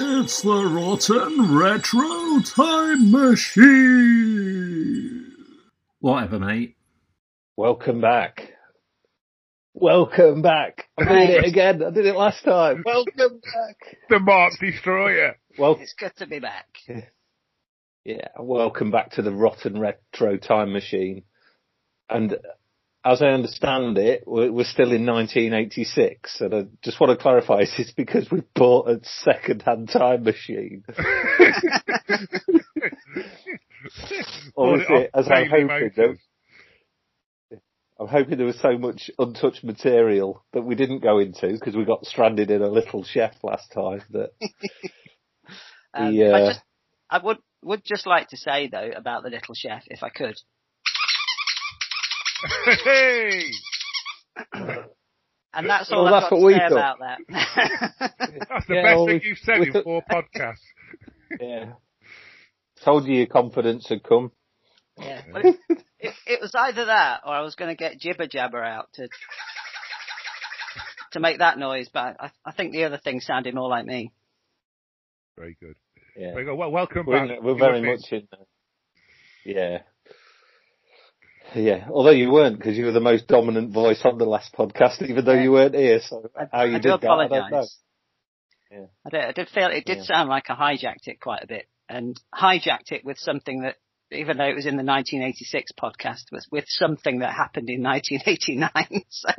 It's the Rotten Retro Time Machine! Whatever, mate. Welcome back. Welcome back. I did it again. I did it last time. Welcome back. The Mark Destroyer. Well, It's good to be back. yeah, welcome back to the Rotten Retro Time Machine. And as I understand it, we're, we're still in 1986. And I just want to clarify, is this because we bought a second-hand time machine? or is it, as I'm hoping, Motors. that, I'm hoping there was so much untouched material that we didn't go into because we got stranded in a little chef last time that Um, the, I uh, just, I would would just like to say though about the little chef, if I could. Hey! And that's Well, all I've that's got what we to say thought. about that. That's the Yeah, best well, thing you've said we in thought- four podcasts. yeah. Told you your confidence had come. yeah. But it, it, it was either that or I was going to get jibber jabber out to to make that noise, but I, I think the other thing sounded more like me. Very good. Yeah. Very good. Well, welcome We're, back. in, we're You very much in there. Yeah. Yeah, although you weren't because you were the most dominant voice on the last podcast, even though Yeah. you weren't here. So I, how you I did do that, I don't know. apologise. Yeah. I did, I did feel it did Yeah. sound like I hijacked it quite a bit, and hijacked it with something that, even though it was in the 1986 podcast, was with something that happened in 1989. So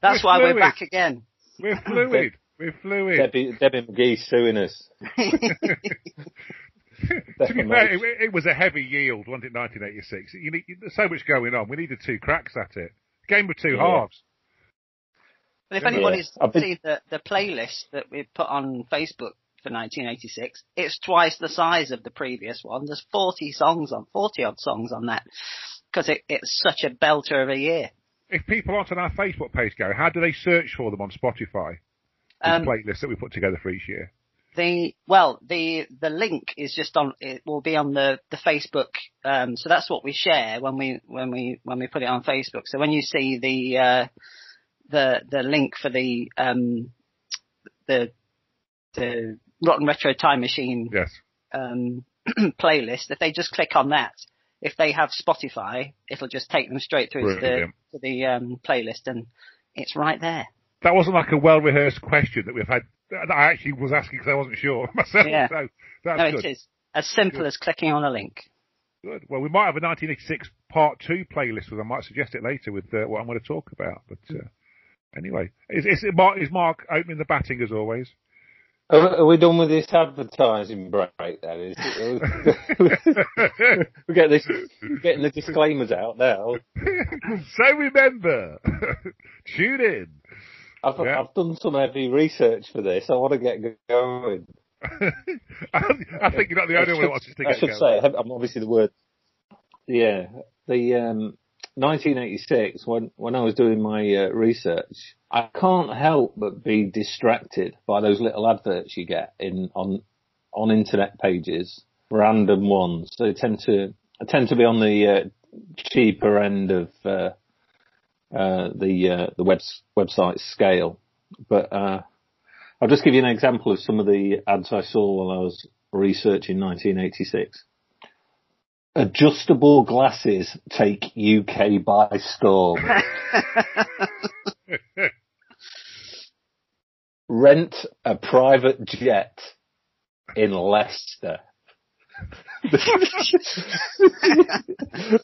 that's We're why we're back again. We're fluid. We're fluid. Debbie, Debbie McGee suing us. to be fair, it, it was a heavy yield, wasn't it, 1986? You need, there's so much going on. We needed two cracks at it. Game of two Yeah. halves. But if Yeah. anybody's I've been- seen the, the playlist that we put on Facebook for 1986, it's twice the size of the previous one. There's 40 songs on, 40 odd songs on that, because it, it's such a belter of a year. If people aren't on our Facebook page, Gary, how do they search for them on Spotify? The Um, playlist that we put together for each year. The well, the the link is just on. It will be on the the Facebook. Um, so that's what we share when we when we when we put it on Facebook. So when you see the uh, the the link for the um, the the Rotten Retro Time Machine Yes. um, playlist, if they just click on that, if they have Spotify, it'll just take them straight through to the to the um, playlist, and it's right there. That wasn't like a well rehearsed question that we've had. That I actually was asking because I wasn't sure myself. Yeah. So that's No, good. it is as simple Good. as clicking on a link. Good. Well, we might have a 1986 part two playlist, with I might suggest it later with uh, what I'm going to talk about. But uh, anyway, is, is, Mark, is Mark opening the batting as always? Are, are we done with this advertising break then? Is it, we get this, we're getting the disclaimers out now. so remember, tune in. I've, Yeah. I've done some heavy research for this. I want to get going. I think you're not the only one who wants to I should going. say, I'm obviously the word. Yeah, the um, 1986 when when I was doing my uh, research, I can't help but be distracted by those little adverts you get in on on internet pages, random ones. They tend to tend to be on the uh, cheaper end of uh, uh, the uh, the web website scale, but. Uh, I'll just give you an example of some of the ads I saw while I was researching 1986. Adjustable glasses take UK by storm. Rent a private jet in Leicester. Where,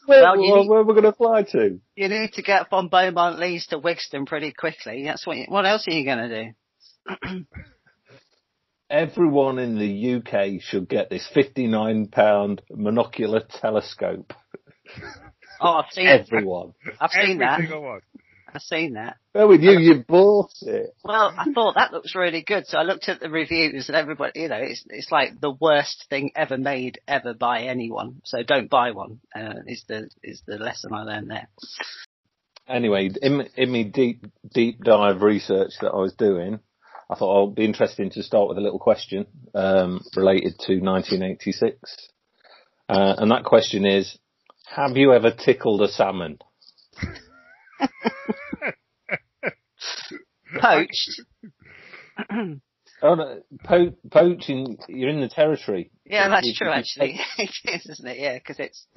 Well, you where, need- where are we going to fly to? You need to get from Beaumont Leys to Wigston pretty quickly. That's what. You, what else are you going to do? Everyone in the UK should get this £59 monocular telescope. Oh, I've seen it. Everyone. I've seen Every that. I've seen that. Well, with you, you bought it. Well, I thought that looks really good, so I looked at the reviews and everybody, you know, it's it's like the worst thing ever made ever by anyone. So don't buy one. Uh, is the is the lesson I learned there. Anyway, in, in my deep, deep dive research that I was doing, I thought oh, it'd be interesting to start with a little question, um, related to 1986. Uh, and that question is, have you ever tickled a salmon? Poached. Oh, no, po- poaching, you're in the territory. Yeah, that's You- true. you- Actually, it is, isn't it? Yeah, because it's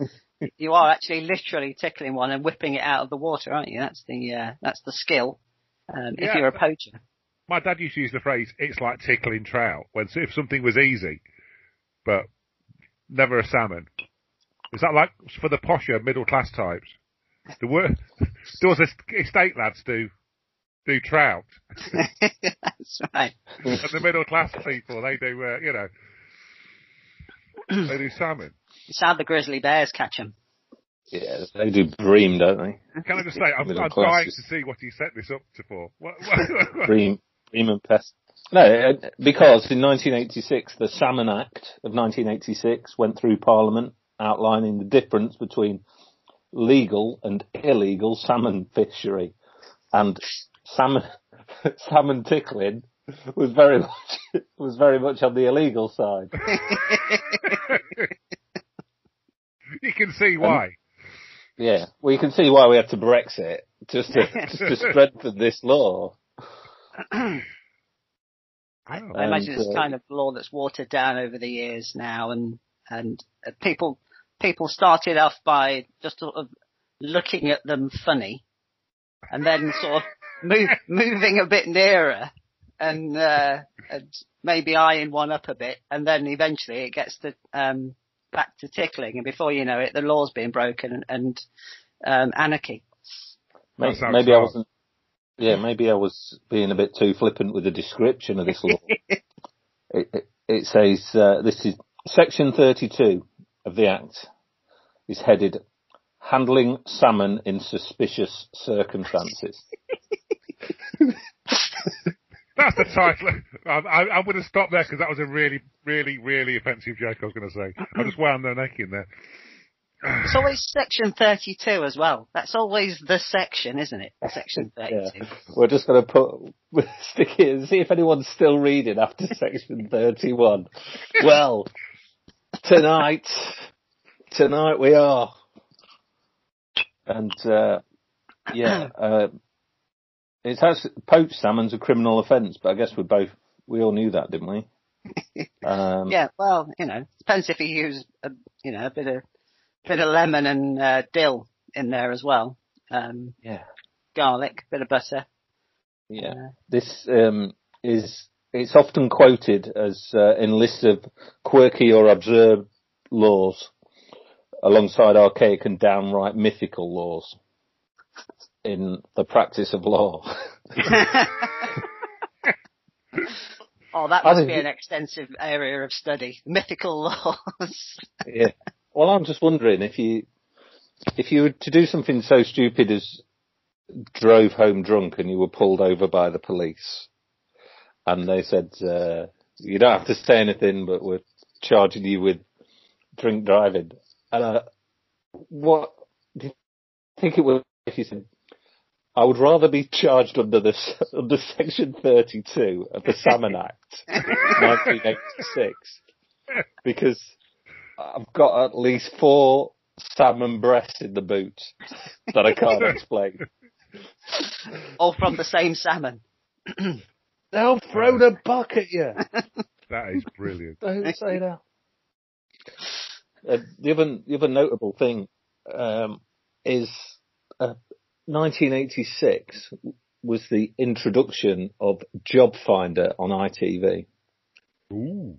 you are actually literally tickling one and whipping it out of the water, aren't you? That's the uh, that's the skill. Um, if you're a poacher. My dad used to use the phrase, it's like tickling trout, when if something was easy, but never a salmon. Is that like for the posher middle class types? The wor does estate lads do, do trout, that's right. and the middle class people, they do, uh, you know, they do salmon. It's how the grizzly bears catch them. Yeah, they do bream, don't they? Can I just say, I'm, Middle I'm dying to see what he set this up to for. What, what, Bream, bream and pest. No, uh, because in 1986, the Salmon Act of 1986 went through Parliament outlining the difference between legal and illegal salmon fishery. And salmon, salmon tickling was very much, was very much on the illegal side. you can see why. Yeah. Well, you can see why we had to Brexit, just to, just to strengthen this law. I, I And, imagine it's uh, kind of law that's watered down over the years now, and and uh, people people started off by just sort of looking at them funny, and then sort of move, moving a bit nearer, and uh, and maybe eyeing one up a bit, and then eventually it gets to um, back to tickling, and before you know it, the law's being broken and, and um, anarchy. May- That's how Maybe, I wasn't. Yeah, maybe I was being a bit too flippant with the description of this law. it, it, it says uh, this is section 32 of the Act is headed "Handling salmon in suspicious circumstances." That's the title. I, I, I'm going to stop there because that was a really, really, really offensive joke I was going to say. I just wound their neck in there. It's always section 32 as well. That's always the section, isn't it? Section 32. We're just going to put stick it and see if anyone's still reading after section 31. Well, tonight, tonight we are, and uh, yeah, uh, it's has poached salmon's a criminal offence, but I guess we both we all knew that, didn't we? Um, Yeah, well, you know, depends if you use a, you know, a bit of, bit of lemon and uh, dill in there as well. Um, yeah, garlic, bit of butter. yeah. Uh, This um, is it's often quoted as uh, in lists of quirky or absurd laws, alongside archaic and downright mythical laws in the practice of law. oh, that must be an extensive area of study. Mythical laws. yeah. Well, I'm just wondering if you if you were to do something so stupid as drove home drunk and you were pulled over by the police, and they said uh, you don't have to say anything, but we're charging you with drink driving. And uh, what do you think it was? If you said, I would rather be charged under this under Section 32 of the Salmon Act, 1986, because I've got at least four salmon breasts in the boot that I can't explain. All from the same salmon. They'll throw the buck at you. That is brilliant. Don't say that. Uh, the other the other notable thing um, is uh, 1986 was the introduction of Job Finder on ITV. Ooh.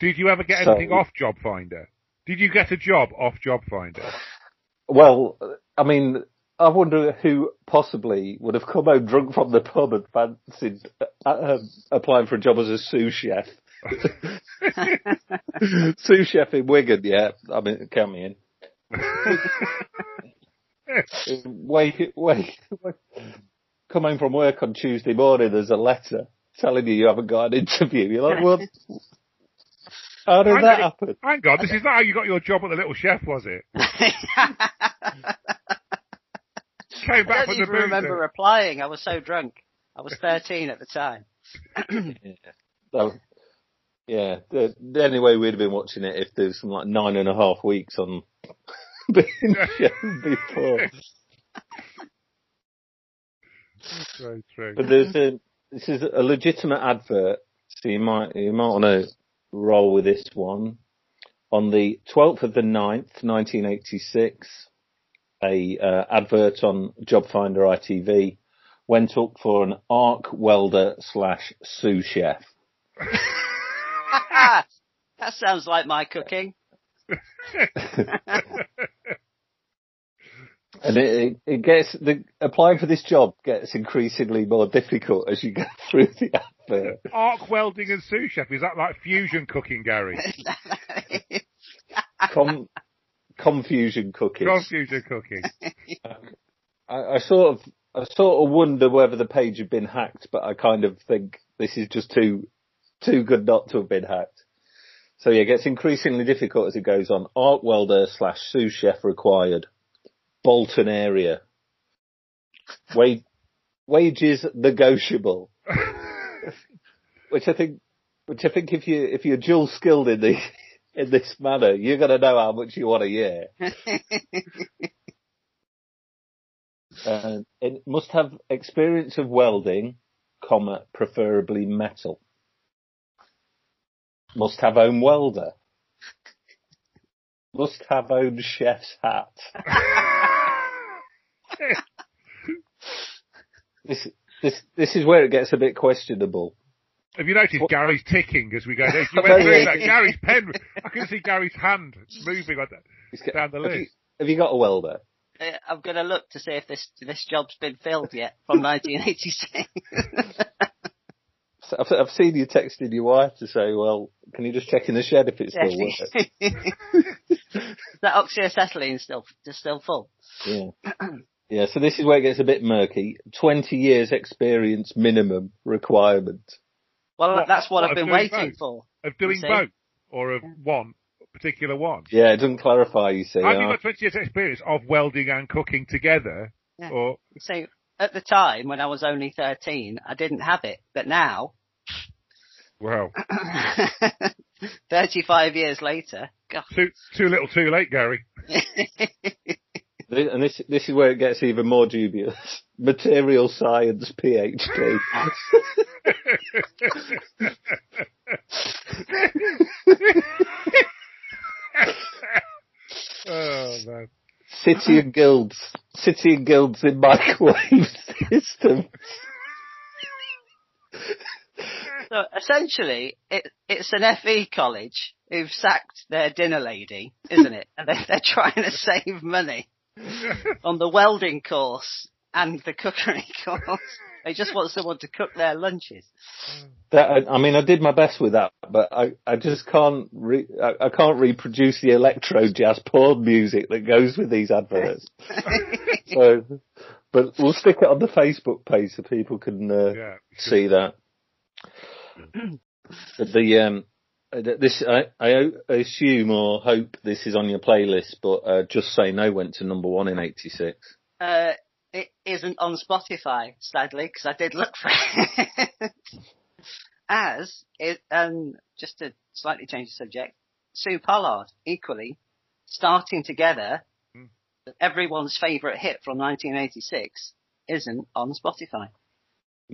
Did you ever get So- anything off Job Finder? Did you get a job off Job Finder? Well, I mean, I wonder who possibly would have come home drunk from the pub and fancied uh, um, applying for a job as a sous chef. sous chef in Wigan, yeah. I mean, count me in. Wait, wait, wait. Come home from work on Tuesday morning, there's a letter telling you you haven't got an interview. You're like, well, how did Hang that on, happen? Hang on, this is not how you got your job at the Little Chef, was it? Came I back don't from the even remember boozer. replying. I was so drunk. I was 13 at the time. So, yeah, the, the only way we'd have been watching it if there was some like nine and a half weeks on being shown before. So true. But there's a, this is a legitimate advert So you might you might want to roll with this one. On the 12th of the 9th, 1986, a uh, advert on Job Finder ITV went up for an arc welder slash sous chef. that sounds like my cooking. And it, it, it gets the applying for this job gets increasingly more difficult as you go through the advert. Arc welding and sous chef, is that like fusion cooking, Gary? Com, confusion cooking. Confusion cooking. I, I sort of I sort of wonder whether the page had been hacked, but I kind of think this is just too too good not to have been hacked. So yeah, it gets increasingly difficult as it goes on. Arc welder slash sous chef required. Bolton area. Wage, wages negotiable. which I think, which I think if you, if you're dual skilled in the, in this manner, you're gonna know how much you want a year. Uh, it must have experience of welding, comma, preferably metal. Must have own welder. Must have own chef's hat. this, this, this is where it gets a bit questionable. Have you noticed What- Gary's ticking as we go? You Oh, went through that. Gary's pen. I can see Gary's hand moving like that. It's got- Down the have, you, list. have you got a welder? Uh, I'm gonna look to see if this this job's been filled yet from 1986. So I've, I've seen you texting your wife to say, well, can you just check in the shed if it's still working? Is that oxyacetylene still just still full? Yeah. Yeah, so this is where it gets a bit murky. 20 years experience minimum requirement. Well, What- that's what, what, I've been waiting both? for. Of doing both or of one particular one. Yeah, it doesn't clarify, you see. Have you Uh, got 20 years experience of welding and cooking together? Yeah. Or So at the time when I was only 13, I didn't have it, but now, well, 35 years later, God. too too little, too late, Gary. And this this is where it gets even more dubious. Material science PhD. oh man. City and guilds. City and guilds in microwave systems. So essentially, it, it's an FE college who've sacked their dinner lady, isn't it? And they, they're trying to save money on the welding course and the cookery course. They just want someone to cook their lunches. That, I, I mean, I did my best with that, but I, I just can't re, I, I can't reproduce the electro jazz porn music that goes with these adverts. so, but we'll stick it on the Facebook page so people can uh, Yeah. see that. But the um, uh, this I, I assume or hope this is on your playlist, but uh, just say no went to number one in '86. Uh, it isn't on Spotify, sadly, because I did look for it. As it, um, just to slightly change the subject, Sue Pollard, equally, starting together, Hmm. everyone's favourite hit from 1986, isn't on Spotify.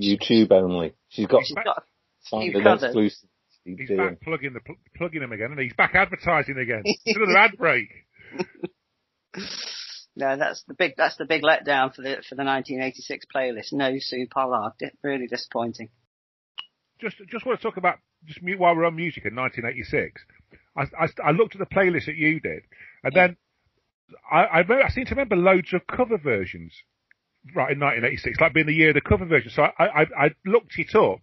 YouTube only. She's got She's got signed an exclusive He's deal. back plugging the pl- plugging him again, and he's back advertising again. Another ad break. no, that's the big that's the big letdown for the for the 1986 playlist. No Sue Pollard, really disappointing. Just just want to talk about just mu- while we're on music in 1986. I, I, I looked at the playlist that you did, and then I I, remember, I seem to remember loads of cover versions. Right in 1986, like being the year of the cover version. So I, I, I looked it up,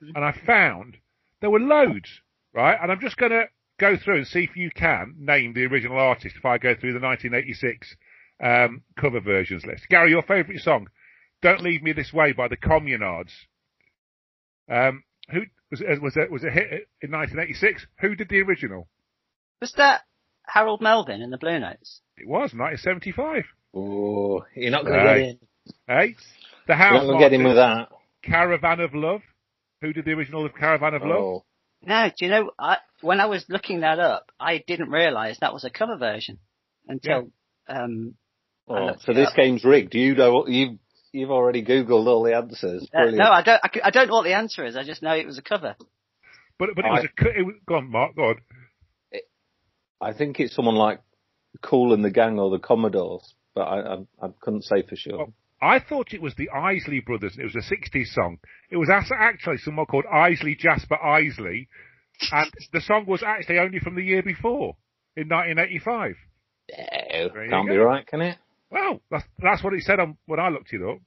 and I found there were loads. Right, and I'm just going to go through and see if you can name the original artist. If I go through the 1986 um, cover versions list, Gary, your favourite song, "Don't Leave Me This Way" by the Communards. Um, who was it, was it was a hit in 1986? Who did the original? Was that Harold Melvin in the Blue Notes? It was 1975. Oh, you're not going to Right. get in. Hey, the You're House not going to get in with that. Caravan of Love. Who did the original of Caravan of Love? Oh. No, do you know, I, when I was looking that up, I didn't realise that was a cover version until, um, Oh, so this up. game's rigged. You know, you you've already googled all the answers. uh, no, I don't, I, c- I don't know what the answer is, I just know it was a cover. But but it was I- a cu- it was, go on, Mark. Go on. I think it's someone like Cool and the Gang or the Commodores, but I, I, I couldn't say for sure. Oh. I thought it was the Isley Brothers. and It was a '60s song. It was actually someone called Isley Jasper Isley, and the song was actually only from the year before, in 1985. Yeah, There you can't be right, can it? Well, that's that's what it said on when I looked it up.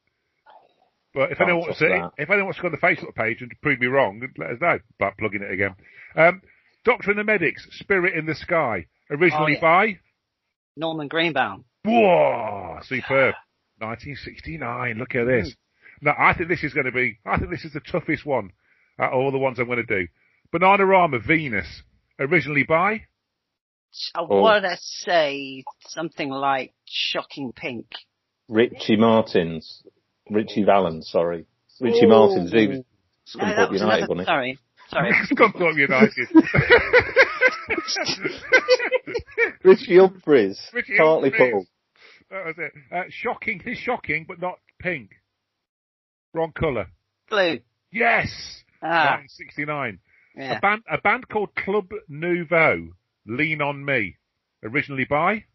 But if anyone wants to, trust that. if anyone wants to go on the Facebook page and prove me wrong, let us know. By plugging it again. Um, Doctor and the Medics, Spirit in the Sky, originally Oh, yeah. by Norman Greenbaum. Whoa, superb. 1969. Look at this. Hmm. Now, I think this is going to be, I think this is the toughest one out of all the ones I'm going to do. Bananarama Venus, originally by, I Oh. want to say something like Shocking Pink. Richie Martins. Richie Valens, sorry. Richie Ooh. Martins, he was Scunthorpe that was United, another, wasn't sorry. Sorry. Scunthorpe United. Richie Humphries. Richie Hartley Humphries. Paul. That was it. Uh, shocking, it's shocking, but not pink. Wrong colour. Blue. Yes! Ah, 1969. yeah. A band, a band called Club Nouveau, Lean on Me, originally by,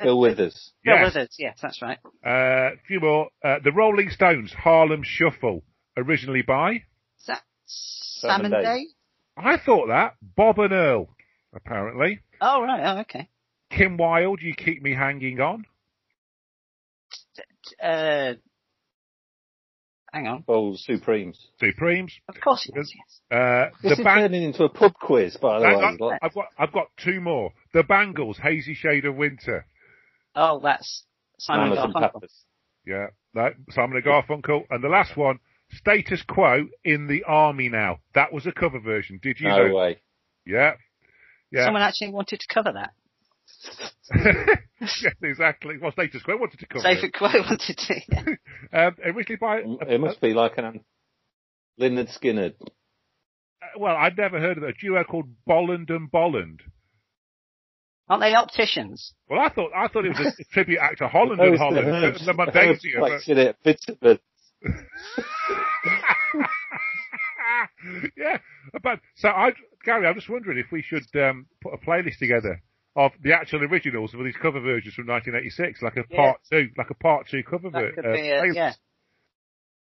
Bill Withers. Bill yes. Withers, yes, that's right. Uh, a few more. Uh, the Rolling Stones, Harlem Shuffle, originally by. Is that Sam and Salmon Dave. Day? I thought that Bob and Earl, apparently. Oh, right. Oh, okay. Kim Wilde, You Keep Me Hanging On. Uh, hang on. Oh, Supremes. Supremes. Of course it was, yes. Uh, This the is band. turning into a pub quiz, by the Hang way. on, Like- I've got, I've got two more. The Bangles, Hazy Shade of Winter. Oh, that's Simon Mamas and Garfunkel. Papas. Yeah, that Simon and Garfunkel. And the last one, Status Quo in the Army Now. That was a cover version. Did you No know? way. Yeah. Yeah. Someone actually wanted to cover that. yes, exactly. Well, Status Quo wanted to cover Safe it. Quo wanted to. Yeah. Um, originally by, It must be like an Lynyrd Skynyrd. uh, well, I'd never heard of a duo called Bolland and Bolland. Aren't they opticians? Well, I thought I thought it was a tribute act to Holland and Holland, the herbs- the herbs Mundasia. but- flexing it, vitamin. yeah, but so I, Gary, I'm just wondering if we should um, put a playlist together of the actual originals of these cover versions from 1986, like a Yeah. part two, like a part two cover That ver- uh, be, playlist. yeah.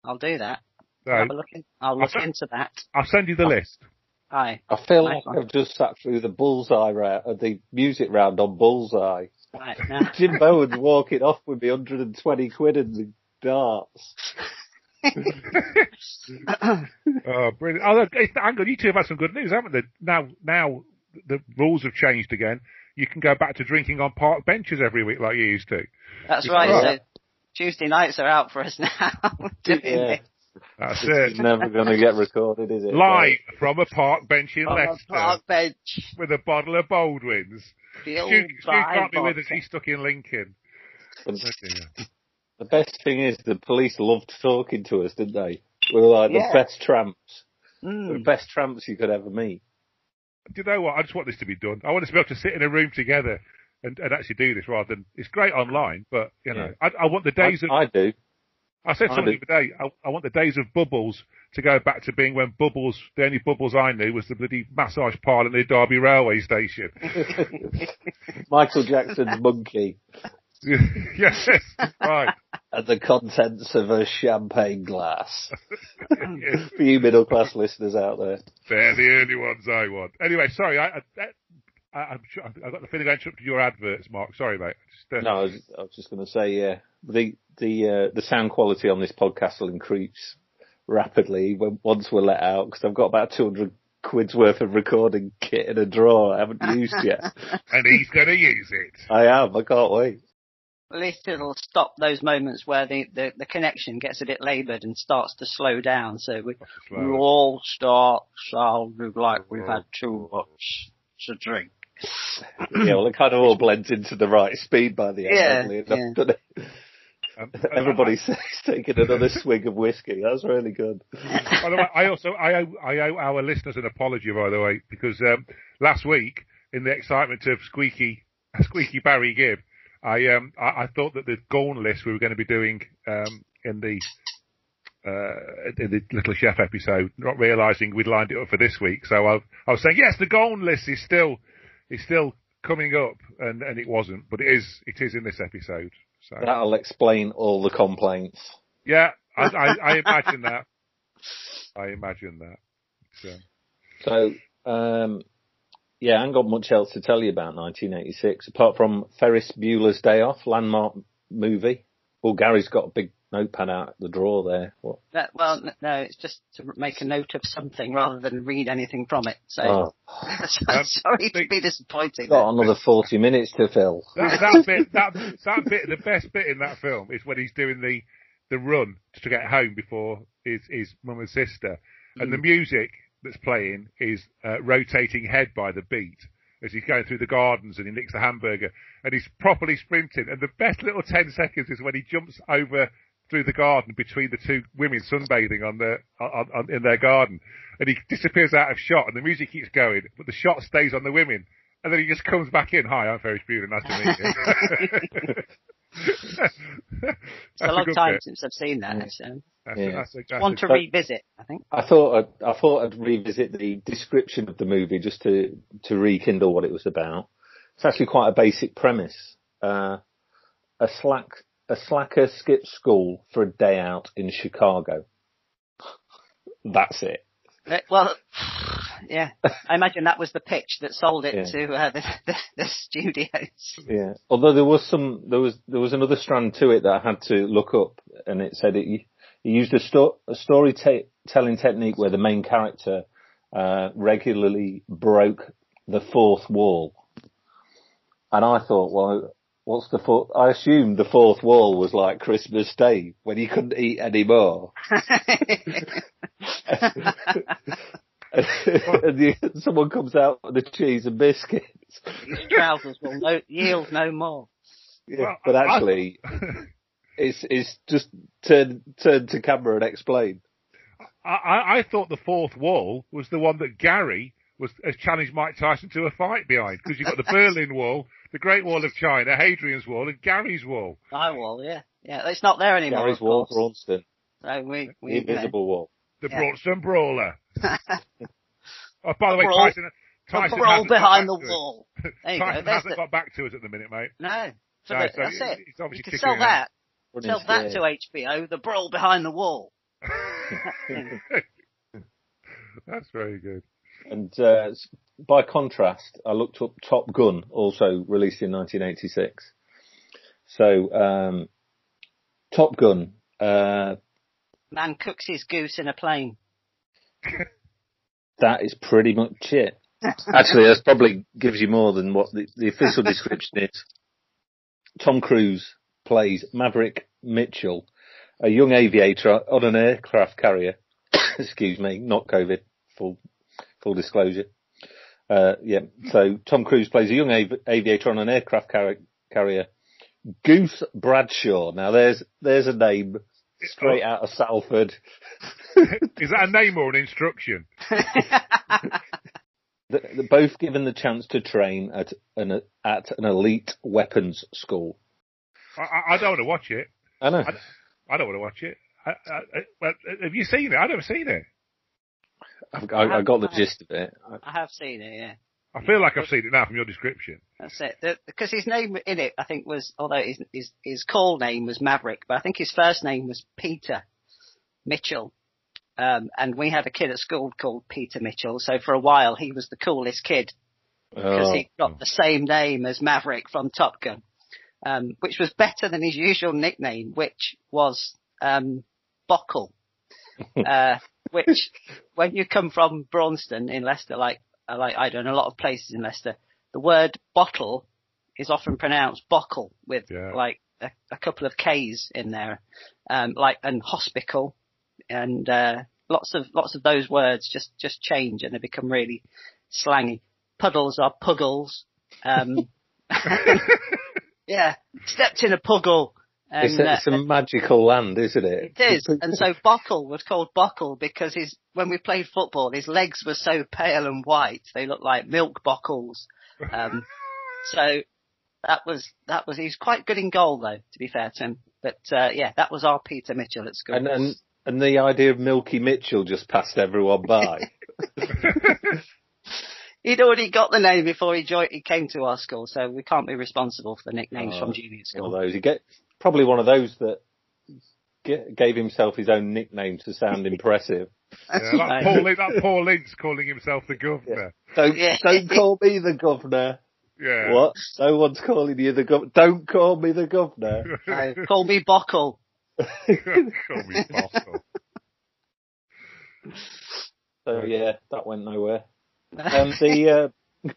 I'll do that. So, Have a look in, I'll look I'll- into that. I'll send you the list. Aye. I feel Nice like one. I've just sat through the bullseye round, uh, the music round on bullseye. Right. Now, Jim Bowen's walking off with me 120 quid in the darts. Oh, brilliant! Oh, look, it's, hang on, you two have had some good news, haven't they? Now, now the rules have changed again. You can go back to drinking on park benches every week like you used to. that's It's right. right. So Tuesday nights are out for us now. Doing Yeah. this. That's It's it. never going to get recorded, is it? Live from a park bench in On Leicester park bench. with a bottle of Baldwins. The old Stu, Stu can't be with us. He's stuck in Lincoln. And Oh, the best thing is the police loved talking to us, didn't they? We were like Yeah. the best tramps. The Mm. best tramps you could ever meet. Do you know what? I just want this to be done. I want us to be able to sit in a room together and, and actually do this rather than it's great online, but you know, I, I want the I, days of. I do. I said something do. the other day. I, I want the days of bubbles to go back to being when bubbles. The only bubbles I knew was the bloody massage parlour near Derby railway station. Michael Jackson's monkey yes, right. And the contents of a champagne glass. For you middle class listeners out there. They're the only ones I want. Anyway, sorry. I, I, I, I'm sure, I got the feeling I interrupted your adverts, Mark. Sorry, mate. Just, uh, No, I was, I was just going to say, yeah, the the uh, the sound quality on this podcast will increase rapidly when, once we're let out because I've got about 200 quid's worth of recording kit in a drawer I haven't used yet. And he's going to use it. I am. I can't wait. At least it'll stop those moments where the, the, the connection gets a bit laboured and starts to slow down. So we, we all start sounding like we've had too much to drink. Yeah, well, it kind of all blends into the right speed by the end. Yeah, oddly enough, yeah. doesn't it? Um, Everybody's taking another swig of whiskey. That's really good. By the way, I also I owe, I owe our listeners an apology, by the way, because um, last week, in the excitement of Squeaky Squeaky Barry Gibb, I um I, I thought that the Gorn list we were going to be doing um, in the uh, in the Little Chef episode, not realising we'd lined it up for this week. So I, I was saying, yes, the golden list is still is still coming up, and, and it wasn't, but it is it is in this episode. So That'll explain all the complaints. yeah, I, I, I imagine that. I imagine that. So, So, um, yeah, I haven't got much else to tell you about 1986 apart from Ferris Bueller's Day Off, landmark movie. Well, Gary's got a big notepad out at the drawer there. What? That, well, no, it's just to make a note of something rather than read anything from it. So, Oh, Um, sorry to think- be disappointing. got another 40 minutes to fill. that, that bit, that, that bit, the best bit in that film is when he's doing the, the run to get home before his, his mum and sister. And the music that's playing is uh, rotating head by the beat as he's going through the gardens and he nicks the hamburger and he's properly sprinting. And the best little 10 seconds is when he jumps over through the garden between the two women sunbathing on the, on, on, in their garden. And he disappears out of shot and the music keeps going, but the shot stays on the women. And then he just comes back in. Hi, I'm Ferris Bueller. Nice to meet you. It's a long time since I've seen that. So. That's Yeah. a, that's a, that's Want a, to revisit, I think. I thought I'd, I thought I'd revisit the description of the movie just to to rekindle what it was about. It's actually quite a basic premise. Uh, a slack a slacker skips school for a day out in Chicago. That's it. Uh, Well, yeah, I imagine that was the pitch that sold it Yeah. to uh, the, the, the studios. Yeah. Although there was some, there was there was another strand to it that I had to look up, and it said it, he used a, sto- a storytelling technique where the main character uh, regularly broke the fourth wall. And I thought, well, what's the fourth? I assumed the fourth wall was like Christmas Day when he couldn't eat anymore. and the, someone comes out with the cheese and biscuits. These trousers will no, yield no more. Yeah, Well, but I- actually, it's it's just turn turn to camera and explain. I, I, I thought the fourth wall was the one that Gary was has challenged Mike Tyson to a fight behind because you've got the Berlin Wall, the Great Wall of China, Hadrian's Wall, and Gary's Wall. I wall, yeah. Yeah, it's not there anymore, Gary's of wall, course. Braunstone, So we, the we, you know. invisible wall. The Yeah. Broughton Brawler. Oh, by the way, Brawl- Tyson, The Tyson brawl behind the back to us. wall. There you go. Tyson There's hasn't the, got back to us at the minute, mate. no. For No, the, so that's it. it's obviously You could kicking sell in. that. Running Sell that to HBO. The brawl behind the wall. That's very good. And uh, by contrast, I looked up Top Gun, also released in 1986. So um, Top Gun, uh, Man cooks his goose in a plane. that is pretty much it. Actually, that probably gives you more than what the, the official description is. Tom Cruise plays Maverick Mitchell, a young aviator on an aircraft carrier. Excuse me, not COVID. Full, full disclosure. Uh, yeah. So Tom Cruise plays a young av- aviator on an aircraft car- carrier. Goose Bradshaw. Now there's there's a name straight out of Salford. Is that a name or an instruction? Th- They're both given the chance to train at an at an elite weapons school. I, I, I don't want to watch it. I know. I don't want to watch it. I, I, I, well, have you seen it? I've never seen it. I've, I, I got the gist of it. I have seen it, yeah. I feel like I've seen it now from your description. That's it. Because his name in it, I think, was, although his, his, his call name was Maverick, but I think his first name was Peter Mitchell. Um, and we had a kid at school called Peter Mitchell, so for a while he was the coolest kid because Oh, he got the same name as Maverick from Top Gun, um, which was better than his usual nickname, which was um, Bockle. uh, which, when you come from Braunstone in Leicester, like uh, like I don't know, a lot of places in Leicester, the word bottle is often pronounced bockle with Yeah. like a, a couple of K's in there, um, like and hospital, and uh, lots of lots of those words just just change and they become really slangy. Puddles are puggles. Um, yeah, stepped in a puggle. And, it's, a, uh, it's a magical land, isn't it? it is. And so Bockle was called Bockle because his, when we played football, his legs were so pale and white. They looked like milk bockles. Um, so that was, that was, he was quite good in goal though, to be fair to him. But, uh, yeah, that was our Peter Mitchell at school. And, and and the idea of Milky Mitchell just passed everyone by. He'd already got the name before he joined, he came to our school, so we can't be responsible for the nicknames Oh, from junior one school. of those. He get probably one of those that ge- gave himself his own nickname to sound impressive. Yeah, like Paul, Lin- like Paul Lynch calling himself the governor. Don't Yeah. don't call me the governor. Yeah. What? No one's calling you the governor. Don't call me the governor. Uh, call me Bockle. Call me Bosco. So yeah, that went nowhere. Um, the uh,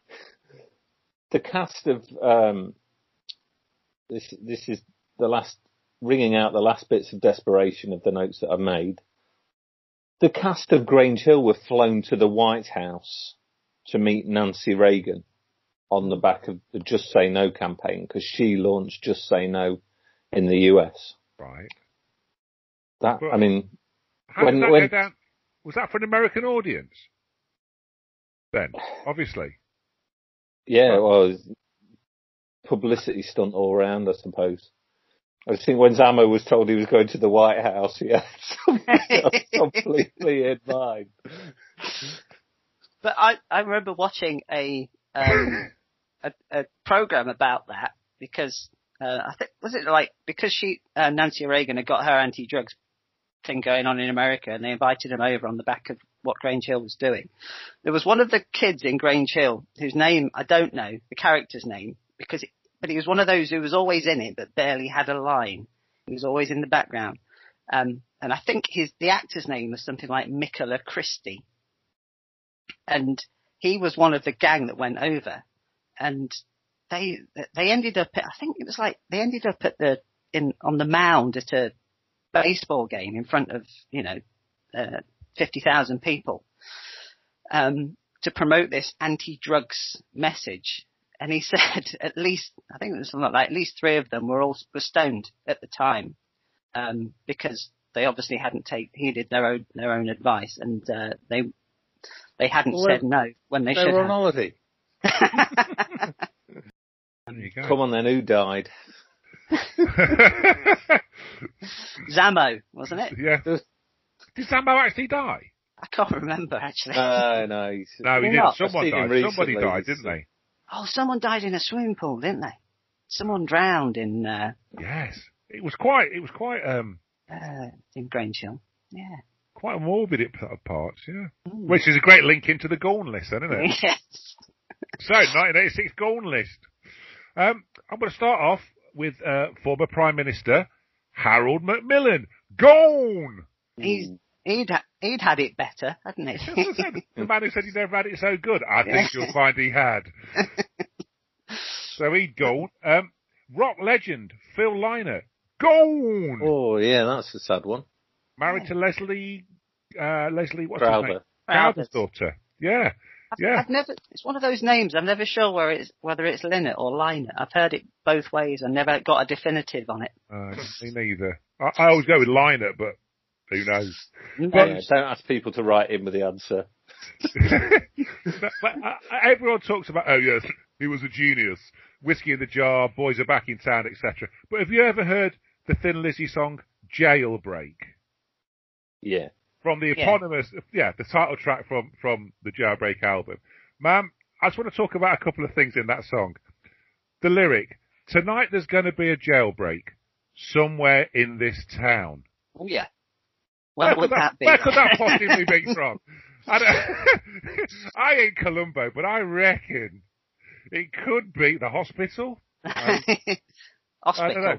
the cast of um, this this is the last ringing out the last bits of desperation of the notes that I've made. The cast of Grange Hill were flown to the White House to meet Nancy Reagan on the back of the Just Say No campaign because she launched Just Say No in the US. Right. That Well- I mean, How When- did that when- go down? Was that for an American audience? Then, obviously. Yeah, well, it was publicity stunt all around, I suppose. I think when Zammo was told he was going to the White House, he had something completely in mind. But I, I remember watching a, um, a, a program about that because, uh, I think, was it like, because she, uh, Nancy Reagan had got her anti-drugs thing going on in America and they invited him over on the back of what Grange Hill was doing. There was one of the kids in Grange Hill whose name, I don't know, the character's name, because it, but he was one of those who was always in it but barely had a line. He was always in the background. Um, and I think his, the actor's name was something like Mikola Christie and he was one of the gang that went over, and they they ended up. I think it was like they ended up at the in on the mound at a baseball game in front of you know uh, fifty thousand people um, to promote this anti-drugs message. And he said at least I think it was something like at least three of them were all were stoned at the time um, because they obviously hadn't take, heeded their own their own advice and uh, they they hadn't Well, said no when they, They should were on have. holiday. There you go. Come on then, who died? Zammo, wasn't it? yeah. Did Zammo actually die? I can't remember actually. No, no. He's, No, he didn't. not. Someone died. him Somebody died, didn't they? oh, someone died in a swimming pool, didn't they? Someone drowned in uh, Yes. It was quite. It was quite. Um. uh, in Grange Hill. Yeah. Quite morbid at p- parts. Yeah. Mm. Which is a great link into the Gorn list, then, isn't it? yes. So, 1986 Gorn list. Um, I'm going to start off with uh, former Prime Minister Harold Macmillan. Gone. He's he'd ha- he'd had it better, hadn't he? what I said. the man who said he'd never had it so good. I think you'll find he had. so he'd gone. Um, rock legend Phil Lynott. Gone! Oh yeah, that's a sad one. Married to Leslie, uh, Leslie, what's his name? Crowther. Crowther's daughter. Yeah. I've, Yeah. I've never. It's one of those names. I'm never sure where it's whether it's Linnet or Liner. I've heard it both ways. I never got a definitive on it. Uh, me neither. I, I always go with Liner, but who knows? No. Yeah, don't ask people to write in with the answer. but, but uh, everyone talks about, oh yes, he was a genius. Whiskey in the jar, boys are back in town, etc. But have you ever heard the Thin Lizzy song Jailbreak? Yeah. From the Yeah. eponymous, yeah, the title track from, from the Jailbreak album. Ma'am, I just want to talk about a couple of things in that song. The lyric, tonight there's going to be a jailbreak somewhere in this town. Oh yeah. Where could that be? Where could that possibly be from? I, I ain't Columbo, but I reckon it could be the hospital. I don't Hospital. know.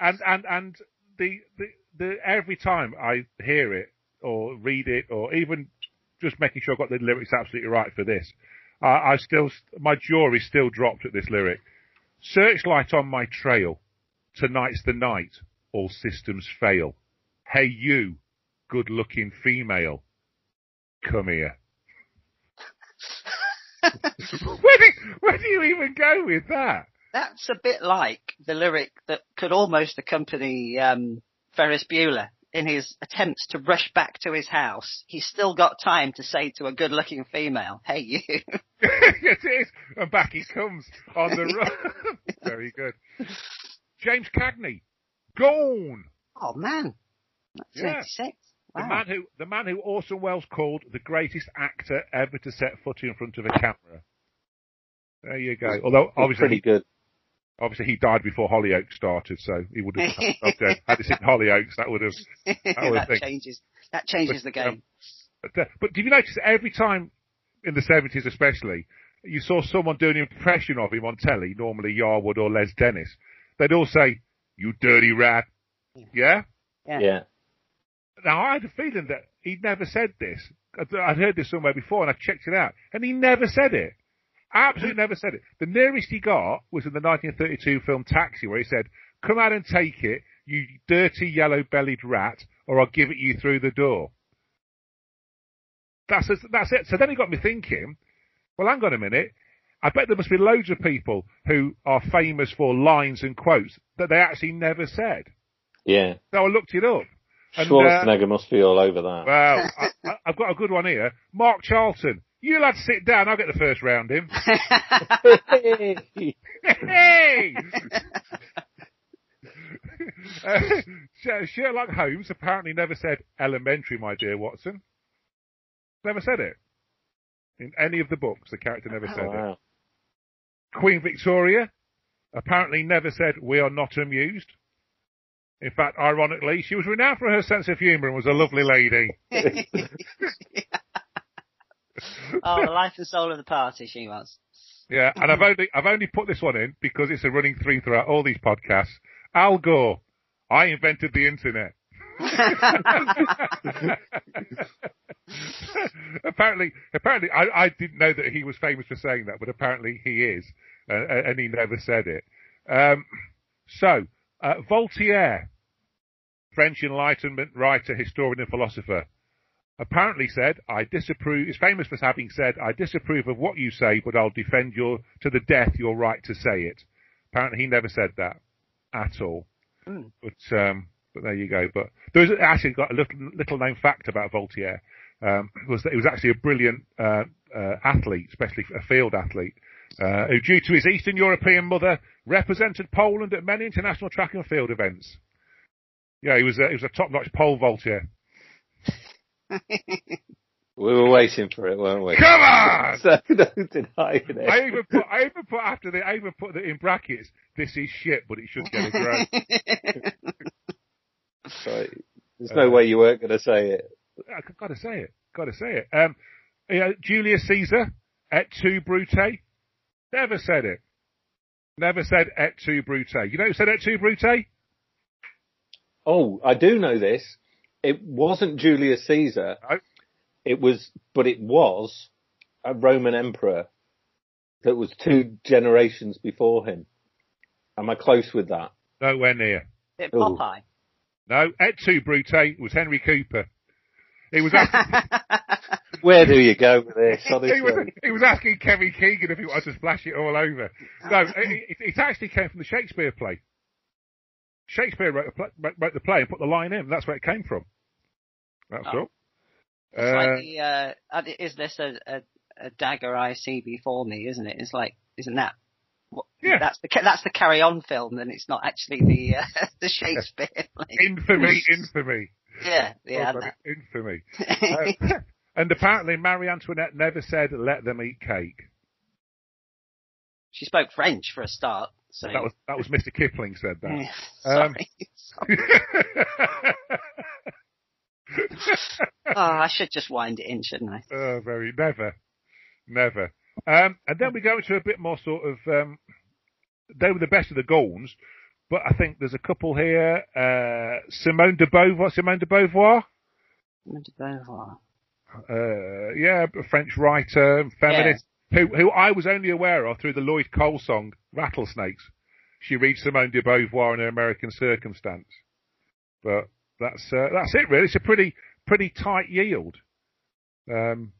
And and and the, the the every time I hear it or read it or even just making sure I got the lyrics absolutely right for this, uh, I still my jaw is still dropped at this lyric. Searchlight on my trail. Tonight's the night. All systems fail. Hey you, good looking female. Come here. where, do, where do you even go with that? That's a bit like the lyric that could almost accompany um, Ferris Bueller in his attempts to rush back to his house. He's still got time to say to a good-looking female, "Hey you." yes, it is. And back he comes on the run. Very good. James Cagney, gone. oh man, that's Yeah. 86. The man who the man who Orson Welles called the greatest actor ever to set foot in front of a camera. There you go. Although obviously pretty he, good. obviously he died before Hollyoaks started, so he would have had, to- had to sit in Hollyoaks. That would have. would that think. changes. That changes the But, um, game. But, uh, but did you notice every time in the seventies, especially, you saw someone doing an impression of him on telly, normally Yarwood or Les Dennis, they'd all say, "You dirty rat," yeah. Yeah. Yeah. Now I had a feeling that he'd never said this. I'd I'd heard this somewhere before, and I checked it out, and he never said it. Absolutely never said it. The nearest he got was in the 1932 film Taxi, where he said, "Come out and take it, you dirty yellow-bellied rat, or I'll give it you through the door." That's that's it. So then it got me thinking. Well, hang on a minute. I bet there must be loads of people who are famous for lines and quotes that they actually never said. Yeah. So I looked it up. And, uh, Schwarzenegger must be all over that. well, I, I- I've got a good one here. Mark Charlton. You lads sit down. I'll get the first round in. hey! Uh, Sherlock Holmes apparently never said elementary, my dear Watson. Never said it. In any of the books, the character never said it. Queen Victoria apparently never said, we are not amused. In fact, ironically, she was renowned for her sense of humour and was a lovely lady. oh, the life and soul of the party, she was. Yeah, and I've only I've only put this one in because it's a running theme throughout all these podcasts. Al Gore, I invented the internet. apparently, apparently, I, I didn't know that he was famous for saying that, but apparently he is, uh, and he never said it. Um, so, uh, Voltaire, French Enlightenment writer, historian, and philosopher, apparently said, "I disapprove." Is famous for having said, "I disapprove of what you say, but I'll defend your to the death your right to say it." Apparently, he never said that at all. Hmm. But um, but there you go. But there's actually got a little little known fact about Voltaire um, was that he was actually a brilliant uh, uh, athlete, especially a field athlete, uh, who, due to his Eastern European mother, represented Poland at many international track and field events. Yeah, he was a, he was a top-notch pole vaulter. We were waiting for it, weren't we? Come on! So don't deny it. I even put I even put after the I even put it in brackets. This is shit, but it should get a grade. So, there's no way you weren't going to say it. I got to say it. Got to say it. Um, yeah, Julius Caesar et tu Brute never said it. Never said et tu Brute. You know who said et tu Brute? Oh, I do know this. It wasn't Julius Caesar. No. It was, but it was a Roman emperor that was two generations before him. Am I close with that? Nowhere near. Bit Ooh. Popeye. No, et tu Brute was Henry Cooper. He was asking, Where do you go with this? he, was, he was asking Kevin Keegan if he wanted to splash it all over. No, it, it, it actually came from the Shakespeare play. Shakespeare wrote, a pl- wrote- the play and put the line in. That's where it came from. That's Oh. all. It's Uh, like the, uh, uh, is this a, a, a dagger I see before me, isn't it? It's like, isn't that, what, Yeah. that's the, that's the carry on film and it's not actually the, uh, the Shakespeare. Like, infamy, infamy. yeah, yeah, Oh, infamy. Uh, and apparently Marie Antoinette never said, let them eat cake. she spoke French for a start, so. That was, that was Mr. Kipling said that. Yeah, Um, sorry. Oh, I should just wind it in, shouldn't I? Oh, very never, never. Um, and then we go into a bit more sort of. Um, they were the best of the goals, but I think there's a couple here. Uh, Simone de Beauvoir. Simone de Beauvoir. Simone de Beauvoir. Uh, yeah, a French writer, feminist, who who I was only aware of through the Lloyd Cole song "Rattlesnakes." She reads Simone de Beauvoir in an American Circumstance, but that's uh, that's it really. It's a pretty pretty tight yield. Um,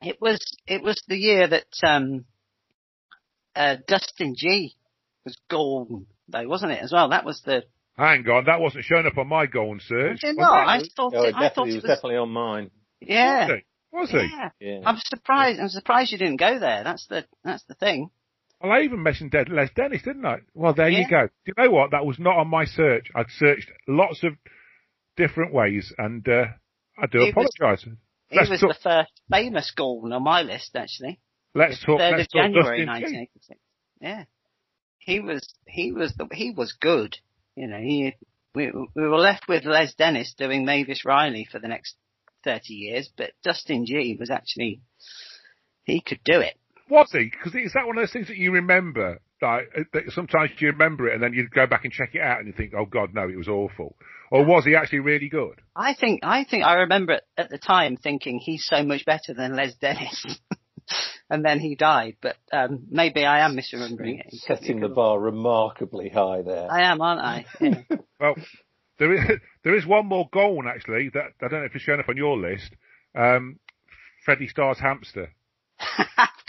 It was it was the year that um, uh, Dustin Gee was golden, though, wasn't it? As well, that was the. Hang on, that wasn't showing up on my golden search. Did was not. I thought Oh, it. it I thought it was was. definitely on mine. Yeah. Was he? Was he? Yeah. Yeah. I'm surprised. I'm surprised you didn't go there. That's the that's the thing. Well, I even mentioned Dead Les Dennis, didn't I? Well, there you go. Do you know what? That was not on my search. I'd searched lots of different ways, and uh, I do He was- apologise. He Let's was talk- the first famous Gorn on my list, actually. Let's talk. Third Let's of January, Dustin 1986. Yeah, he was he was the, he was good. You know, he we we were left with Les Dennis doing Mavis Riley for the next thirty years, but Dustin Gee was actually he could do it. Was he? Because is that one of those things that you remember? Like uh, that sometimes you remember it, and then you go back and check it out, and you think, "Oh God, no, it was awful." Or was he actually really good? I think I think I remember it at the time thinking he's so much better than Les Dennis. And then he died, but um, maybe I am misremembering it. Setting the bar remarkably high there. I am, aren't I? Yeah. Well, there is there is one more goal actually that I don't know if it's shown up on your list. Um, Freddie Starr's hamster.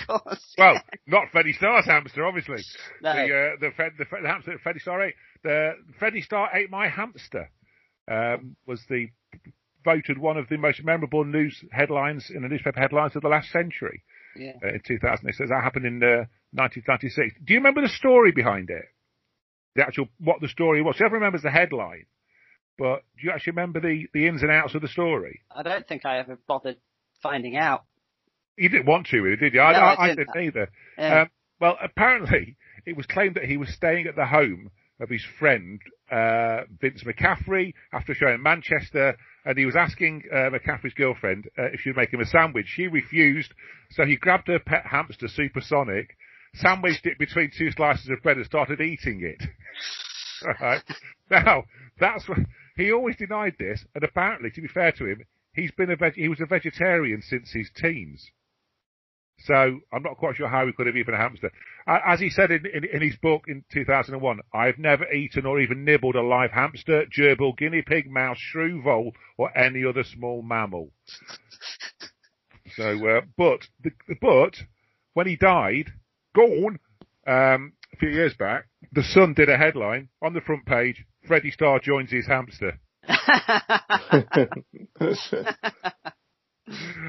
Course. Well, not Freddie Starr's hamster, obviously. No. The uh, the, Fred, the, Fred, the hamster Freddie Starr ate. The Freddie Starr ate my hamster. Um, was the voted one of the most memorable news headlines in the newspaper headlines of the last century Yeah. uh, in 2000. It says that happened in uh, 1996. Do you remember the story behind it? The actual what the story was. Everyone remembers the headline, but do you actually remember the the ins and outs of the story? I don't think I ever bothered finding out. You didn't want to, really, did you? I, No, I, I didn't. didn't either. Yeah. Um, well, apparently, it was claimed that he was staying at the home of his friend uh, Vince McCaffrey after a show in Manchester, and he was asking uh, McCaffrey's girlfriend uh, if she'd make him a sandwich. She refused, so he grabbed her pet hamster, Supersonic, sandwiched it between two slices of bread, and started eating it. right now, that's what he always denied this, and apparently, to be fair to him, he's been a veg- he was a vegetarian since his teens. So I'm not quite sure how he could have eaten a hamster. As he said in, in, in his book in 2001, I've never eaten or even nibbled a live hamster, gerbil, guinea pig, mouse, shrew, vole, or any other small mammal. So, uh, but, the, but, when he died, gone, um, a few years back, the Sun did a headline on the front page, Freddie Starr joins his hamster.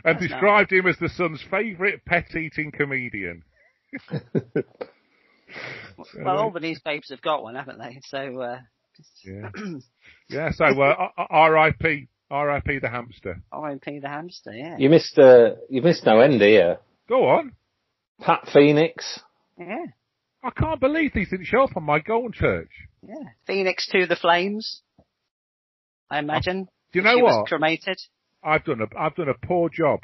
And described him as the Sun's favourite pet-eating comedian. well, all the newspapers have got one, haven't they? So, uh, Yeah. Yeah, so, uh, R.I.P. R.I.P. the hamster. R.I.P. the hamster, yeah. You missed, uh, you missed no end here. Go on. Pat Phoenix. Yeah, I can't believe these didn't show up on my Golden Church. yeah. Phoenix to the flames, I imagine. Do you know she what? was cremated. I've done a, I've done a poor job.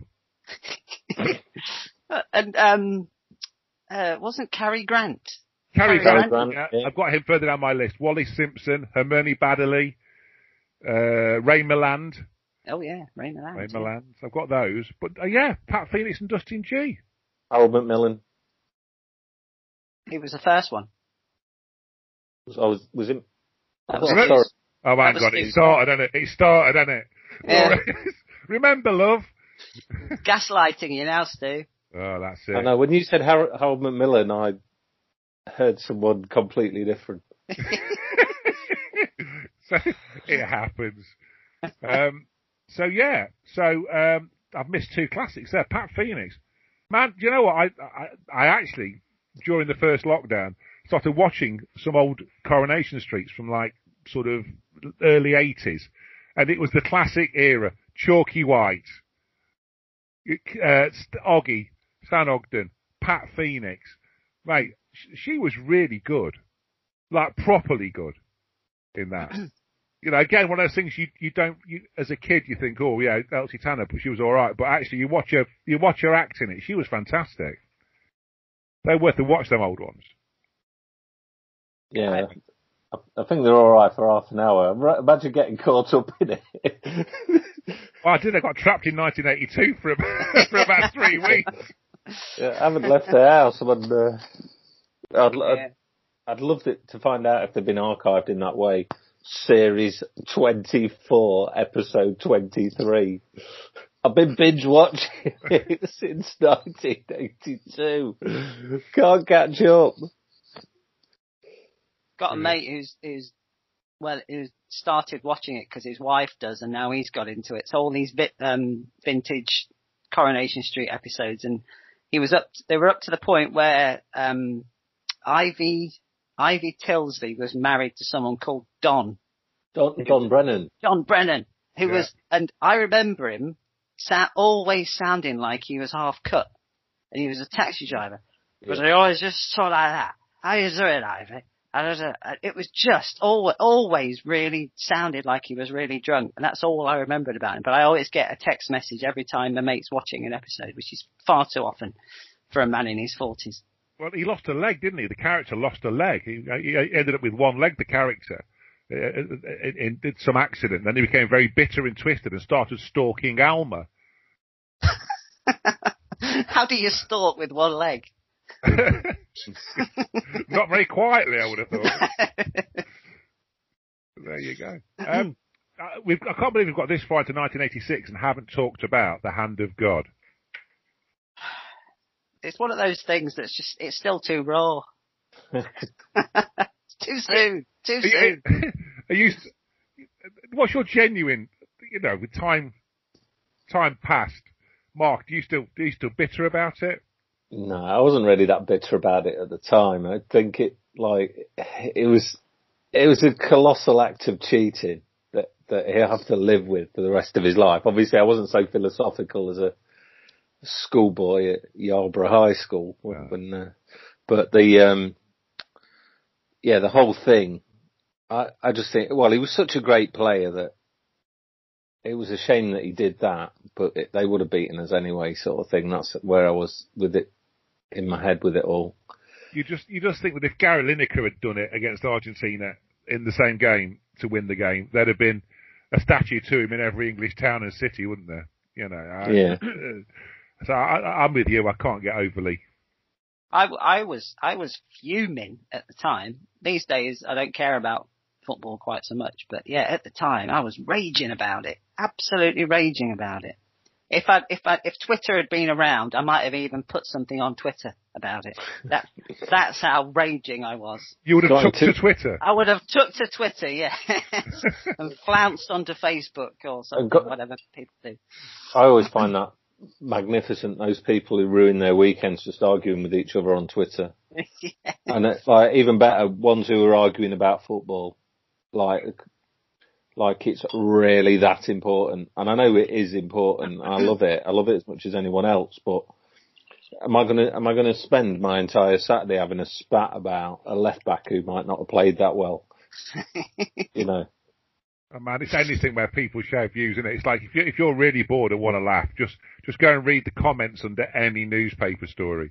And, um, uh, wasn't Cary Grant? Cary Cary Grant, Grant, yeah, yeah. I've got him further down my list. Wallis Simpson, Hermione Baddeley, uh, Ray Milland, Oh yeah, Ray Man. Ray Milland. I've got those. But, uh, yeah, Pat Phoenix and Dustin Gee. Harold Macmillan. He was the first one. Was, I was, was him. That Oh, was Remember- sorry. Oh, hang was on, Steve it started, hasn't it? It started, hasn't it? Yeah. Remember, love? Gaslighting you now, Stu. Oh, that's it. I know, when you said Harold, Harold Macmillan, I heard someone completely different. so it happens. Um, so yeah, so um, I've missed two classics there. Pat Phoenix, man, do you know what? I, I I actually during the first lockdown started watching some old Coronation Streets from like sort of early eighties, and it was the classic era. Chalky White, uh, St- Oggy, Stan Ogden, Pat Phoenix, mate, sh- she was really good, like properly good in that. you know, again, one of those things you you don't you as a kid you think, oh yeah, Elsie Tanner, but she was all right. But actually, you watch her you watch her act in it, she was fantastic. They're worth a watch. Them old ones. Yeah. I, I think they're alright for half an hour. Ra- Imagine getting caught up in it. Well, I did. I got trapped in 1982 for about, for about three weeks. yeah, I haven't left the house. I'm, uh, I'd, Yeah. I'd, I'd loved it to find out if they've been archived in that way. Series 24, episode 23. I've been binge watching it since 1982. Can't catch up. Got a Yeah. mate who's who's well, who started watching it because his wife does, and now he's got into it. So all these bit um, vintage Coronation Street episodes, and he was up. They were up to the point where um, Ivy Ivy Tilsley was married to someone called Don, Don, Don Brennan. John Brennan, who Yeah. was, and I remember him sa- always sounding like he was half cut, and he was a taxi driver, but he always just sort of like that. How you doing, Ivy? And it was, a- it was just always, always really sounded like he was really drunk, and that's all I remembered about him. But I always get a text message every time my mate's watching an episode, which is far too often for a man in his forties. Well, he lost a leg, didn't he? The character lost a leg. He, he ended up with one leg, the character, uh, in, in, did some accident. Then he became very bitter and twisted and started stalking Alma. How do you stalk with one leg? Not very quietly, I would have thought. there you go. Um, uh, we've, I can't believe we've got this far to 1986 and haven't talked about the Hand of God. it's one of those things that's just, it's still too raw. too soon. Too Are you, soon. are you, what's your genuine, you know, with time, time passed, Mark, do you still, do you still bitter about it? No, I wasn't really that bitter about it at the time. I think it like it was it was a colossal act of cheating that that he'll have to live with for the rest of his life. Obviously, I wasn't so philosophical as a schoolboy at Yarborough High School when, Yeah. when uh, but the um yeah, the whole thing. I I just think well, he was such a great player that it was a shame that he did that, but it, they would have beaten us anyway, sort of thing. That's where I was with it in my head with it all. You just, you just think that if Gary Lineker had done it against Argentina in the same game to win the game, there'd have been a statue to him in every English town and city, wouldn't there? You know. I, Yeah. so I, I'm with you. I can't get overly. I, I was, I was fuming at the time. These days, I don't care about football quite so much, but yeah, at the time, I was raging about it. Absolutely raging about it. If I, if I, if Twitter had been around, I might have even put something on Twitter about it. That, that's how raging I was. You would have Got took to into- Twitter. I would have took to Twitter, yes, and flounced onto Facebook or something, got- whatever people do. I always find that magnificent. Those people who ruin their weekends just arguing with each other on Twitter, yeah. and it's like even better ones who are arguing about football, like like it's really that important. And I know it is important. I love it. I love it as much as anyone else. But am I gonna am I gonna spend my entire Saturday having a spat about a left back who might not have played that well? you know. Oh, man, it's anything where people share views, and it? it's like if you're, if you're really bored and want to laugh, just just go and read the comments under any newspaper story.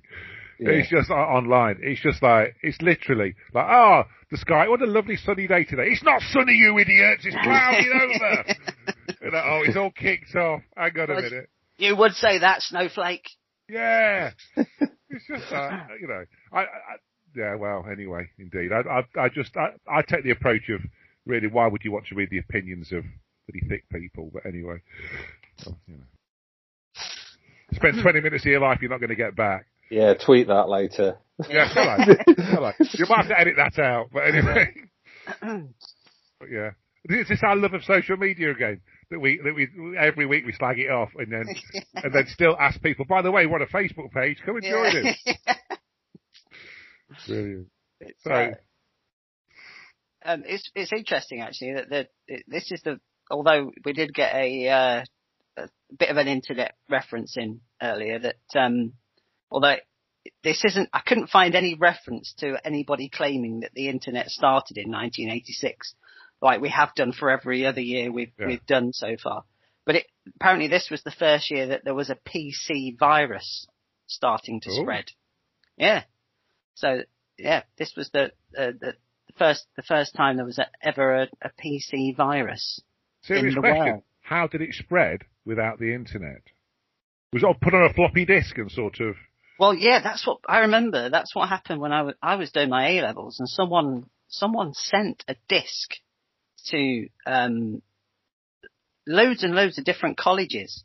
Yeah. It's just uh, online. It's just like it's literally like, oh, the sky. What a lovely sunny day today. It's not sunny, you idiots. It's cloudy over. You know, oh, it's all kicked off. Hang got a minute. You would say that, Snowflake. Yeah. it's just that, you know. I, I, I- yeah. Well, anyway, indeed. I, I, I just, I, I take the approach of really, why would you want to read the opinions of pretty thick people? But anyway, well, you know. Spend 20 minutes of your life you're not going to get back. Yeah, tweet that later. Yeah, shall I? Shall I? You might have to edit that out, but anyway. But yeah. Is this our love of social media again? That we, that we, every week we slag it off and then, and then still ask people, by the way, we're a Facebook page, come and join us. Brilliant. It's, So, uh, um, it's it's interesting actually that the it, this is the although we did get a, uh, a bit of an internet reference in earlier that um, although this isn't I couldn't find any reference to anybody claiming that the internet started in 1986 like we have done for every other year we've Yeah. we've done so far but it apparently this was the first year that there was a PC virus starting to Ooh. spread yeah so yeah, this was the uh, the first the first time there was a, ever a, a PC virus. serious in the question. world. How did it spread without the internet? Was it all put on a floppy disk and sort of, Well, yeah, that's what I remember. That's what happened when I was I was doing my A levels, and someone someone sent a disc to um, loads and loads of different colleges,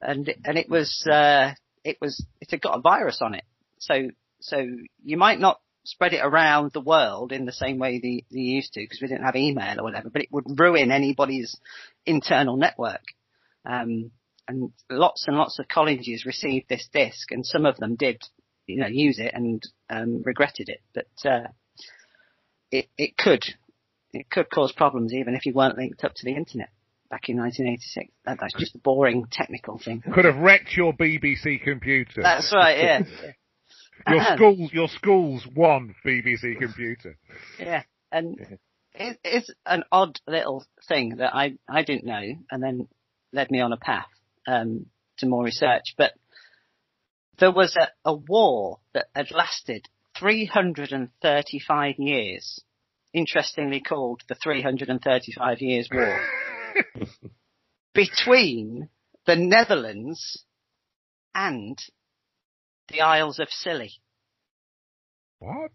and and it was uh, it was it had got a virus on it. So so you might not spread it around the world in the same way the, they used to because we didn't have email or whatever, but it would ruin anybody's internal network. Um, and lots and lots of colleges received this disc, and some of them did, you know, use it and um, regretted it. But uh, it it could it could cause problems even if you weren't linked up to the internet back in 1986. That, that's just a boring technical thing. Could have wrecked your BBC computer. That's right, yeah. your school, your school's one BBC computer. Yeah, and it, it's an odd little thing that I I didn't know, and then led me on a path um, to more research. But there was a, a war that had lasted 335 years. Interestingly called the 335 Years War. between the Netherlands and the Isles of Scilly. What?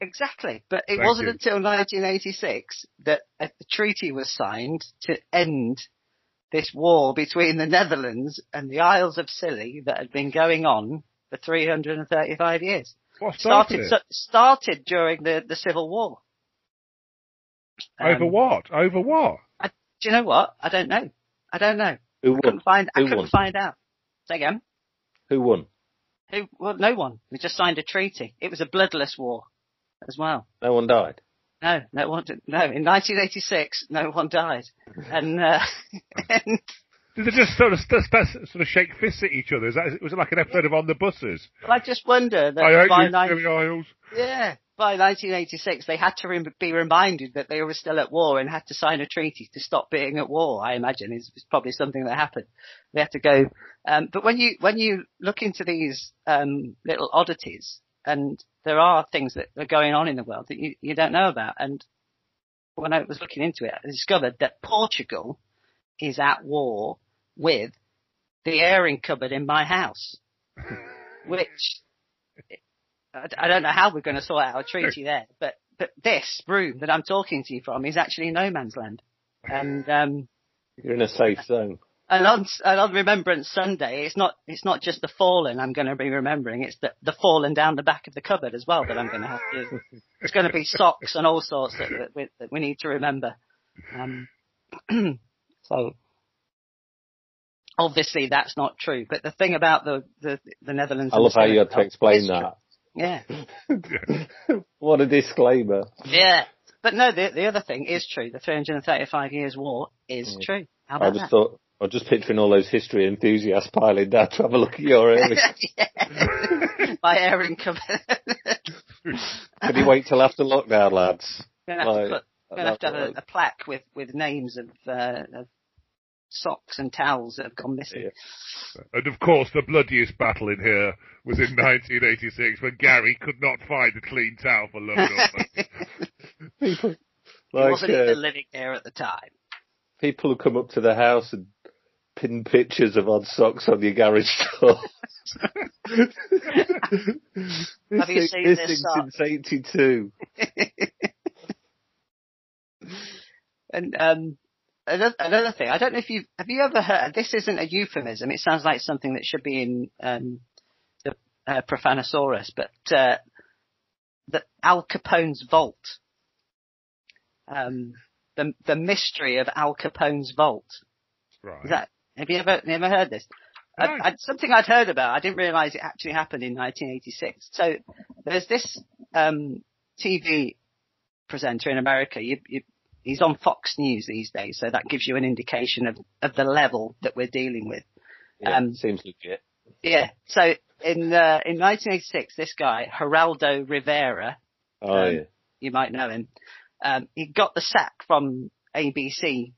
Exactly. But it Thank wasn't you. until 1986 that a treaty was signed to end this war between the Netherlands and the Isles of Scilly that had been going on for 335 years. What started, Started, it? started during the, the Civil War. Over Um, what? Over what? Do you know what? I don't know. I don't know. Who I couldn't won? find, I couldn't won? find out. Say again. Who won? Who, well, no one. We just signed a treaty. It was a bloodless war as well. No one died. No, no one did. No, in 1986, no one died. And, uh, and Did they just sort of st- st- sort of shake fists at each other? Is that, was it like an episode of On the Buses? I just wonder that I hate by you, nine, Scilly Isles. yeah, by 1986, they had to rem- be reminded that they were still at war and had to sign a treaty to stop being at war. I imagine is, is probably something that happened. They had to go. Um, but when you when you look into these um, little oddities, and there are things that are going on in the world that you, you don't know about, and when I was looking into it, I discovered that Portugal is at war with the airing cupboard in my house, which I I don't know how we're going to sort out a treaty there, but but this room that I'm talking to you from is actually no man's land, and um, You're in a safe zone. And on and on Remembrance Sunday, it's not it's not just the fallen I'm going to be remembering; it's the the fallen down the back of the cupboard as well that I'm going to have to. It's going to be socks and all sorts that, that, we, that we need to remember. Um, so obviously that's not true, but the thing about the the, the Netherlands, I love how you had to explain that. Yeah. what a disclaimer. Yeah. But no, the, the other thing is true. The 335 years war is Mm. true. How I about just that? thought, I was just picturing all those history enthusiasts piling down to have a look at your area. yeah. My airing cupboard. Can you wait till after lockdown, lads? Gonna have to, Like, put, gonna have, to have a, a plaque with, with names of, uh, of socks and towels that have gone missing. Yeah. And of course, the bloodiest battle in here was in 1986 when Gary could not find a clean towel for love nor money. People, he like, wasn't uh, even living there at the time. people who come up to the house and pin pictures of odd socks on your garage door. Have you This seen thing- this sock? since 82. And um, another, another thing, I don't know if you have you ever heard. This isn't a euphemism. It sounds like something that should be in um, the uh, Profanosaurus, but uh, the Al Capone's vault. Um, the the mystery of Al Capone's vault. Right. Is that have you ever never heard this? I, No. I, something I'd heard about. I didn't realise it actually happened in 1986. So there's this um, TV presenter in America. You, you, he's on Fox News these days, so that gives you an indication of, of the level that we're dealing with. Yeah, Um, seems legit. Yeah. So in uh, in 1986, this guy Geraldo Rivera, Oh, um, yeah. you might know him. Um, he got the sack from ABC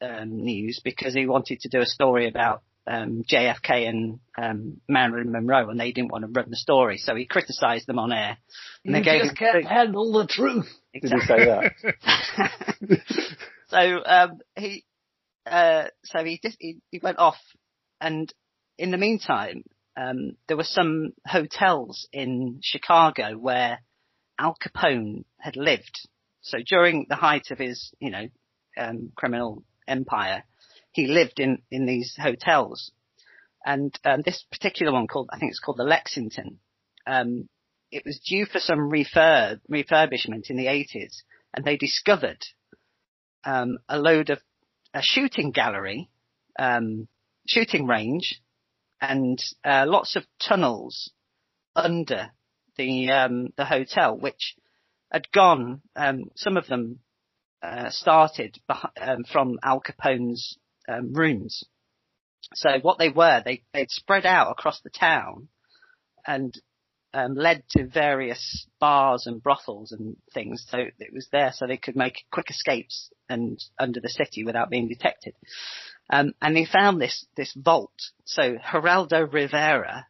um, News because he wanted to do a story about um, JFK and um, Marilyn Monroe, and they didn't want to run the story, so he criticised them on air. And they gave him handle the truth. Did he say that? so um, he uh, so he, just, he he went off, and in the meantime, um, there were some hotels in Chicago where Al Capone had lived. So during the height of his, you know, um, criminal empire, he lived in in these hotels, and um, this particular one called I think it's called the Lexington. Um, it was due for some refurb refurbishment in the 80s, and they discovered um, a load of a shooting gallery, um, shooting range, and uh, lots of tunnels under the um, the hotel, which had gone. Um, some of them uh, started um, from Al Capone's um, rooms. So what they were, they they'd spread out across the town, and um, led to various bars and brothels and things. So it was there so they could make quick escapes and under the city without being detected. Um, and they found this this vault. So Geraldo Rivera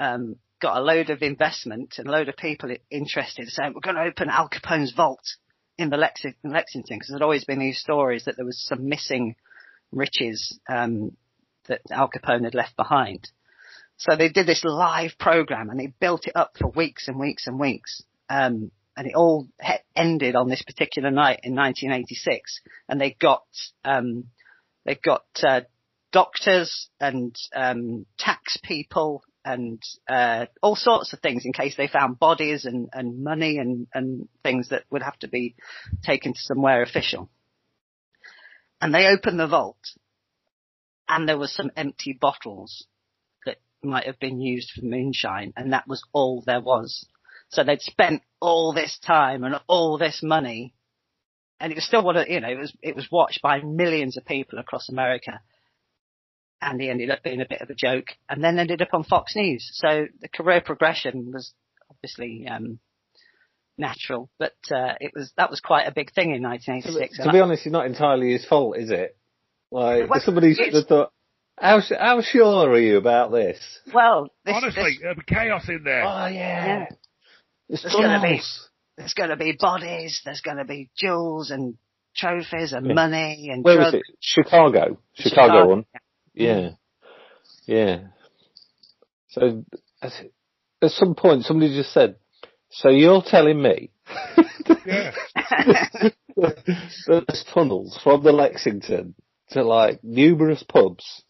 um, got a load of investment and a load of people interested, saying we're going to open Al Capone's vault in the Lexi- in Lexington because there'd always been these stories that there was some missing riches um, that Al Capone had left behind. So they did this live program and they built it up for weeks and weeks and weeks. Um, and it all he- ended on this particular night in 1986. And they got, um, they got, uh, doctors and, um, tax people and, uh, all sorts of things in case they found bodies and, and money and, and things that would have to be taken to somewhere official. And they opened the vault and there were some empty bottles that might have been used for moonshine, and that was all there was. So they'd spent all this time and all this money, and it was still one of, you know, it was, it was watched by millions of people across America. And he ended up being a bit of a joke, and then ended up on Fox News. So the career progression was obviously um, natural, but uh, it was that was quite a big thing in 1986. To And be honest, it's not entirely his fault, is it? Like, Well, somebody should have thought, how, how sure are you about this? well, this, Honestly, this, there'll be chaos in there. Oh, Yeah. yeah. It's There's gonna be- there's going to be bodies, there's going to be jewels and trophies and Yeah. money and Where drugs. was it? Chicago. Chicago, Chicago, one. Yeah. Yeah. Yeah. So, at, at some point, somebody just said, so you're telling me Yeah. that there's tunnels from the Lexington to like numerous pubs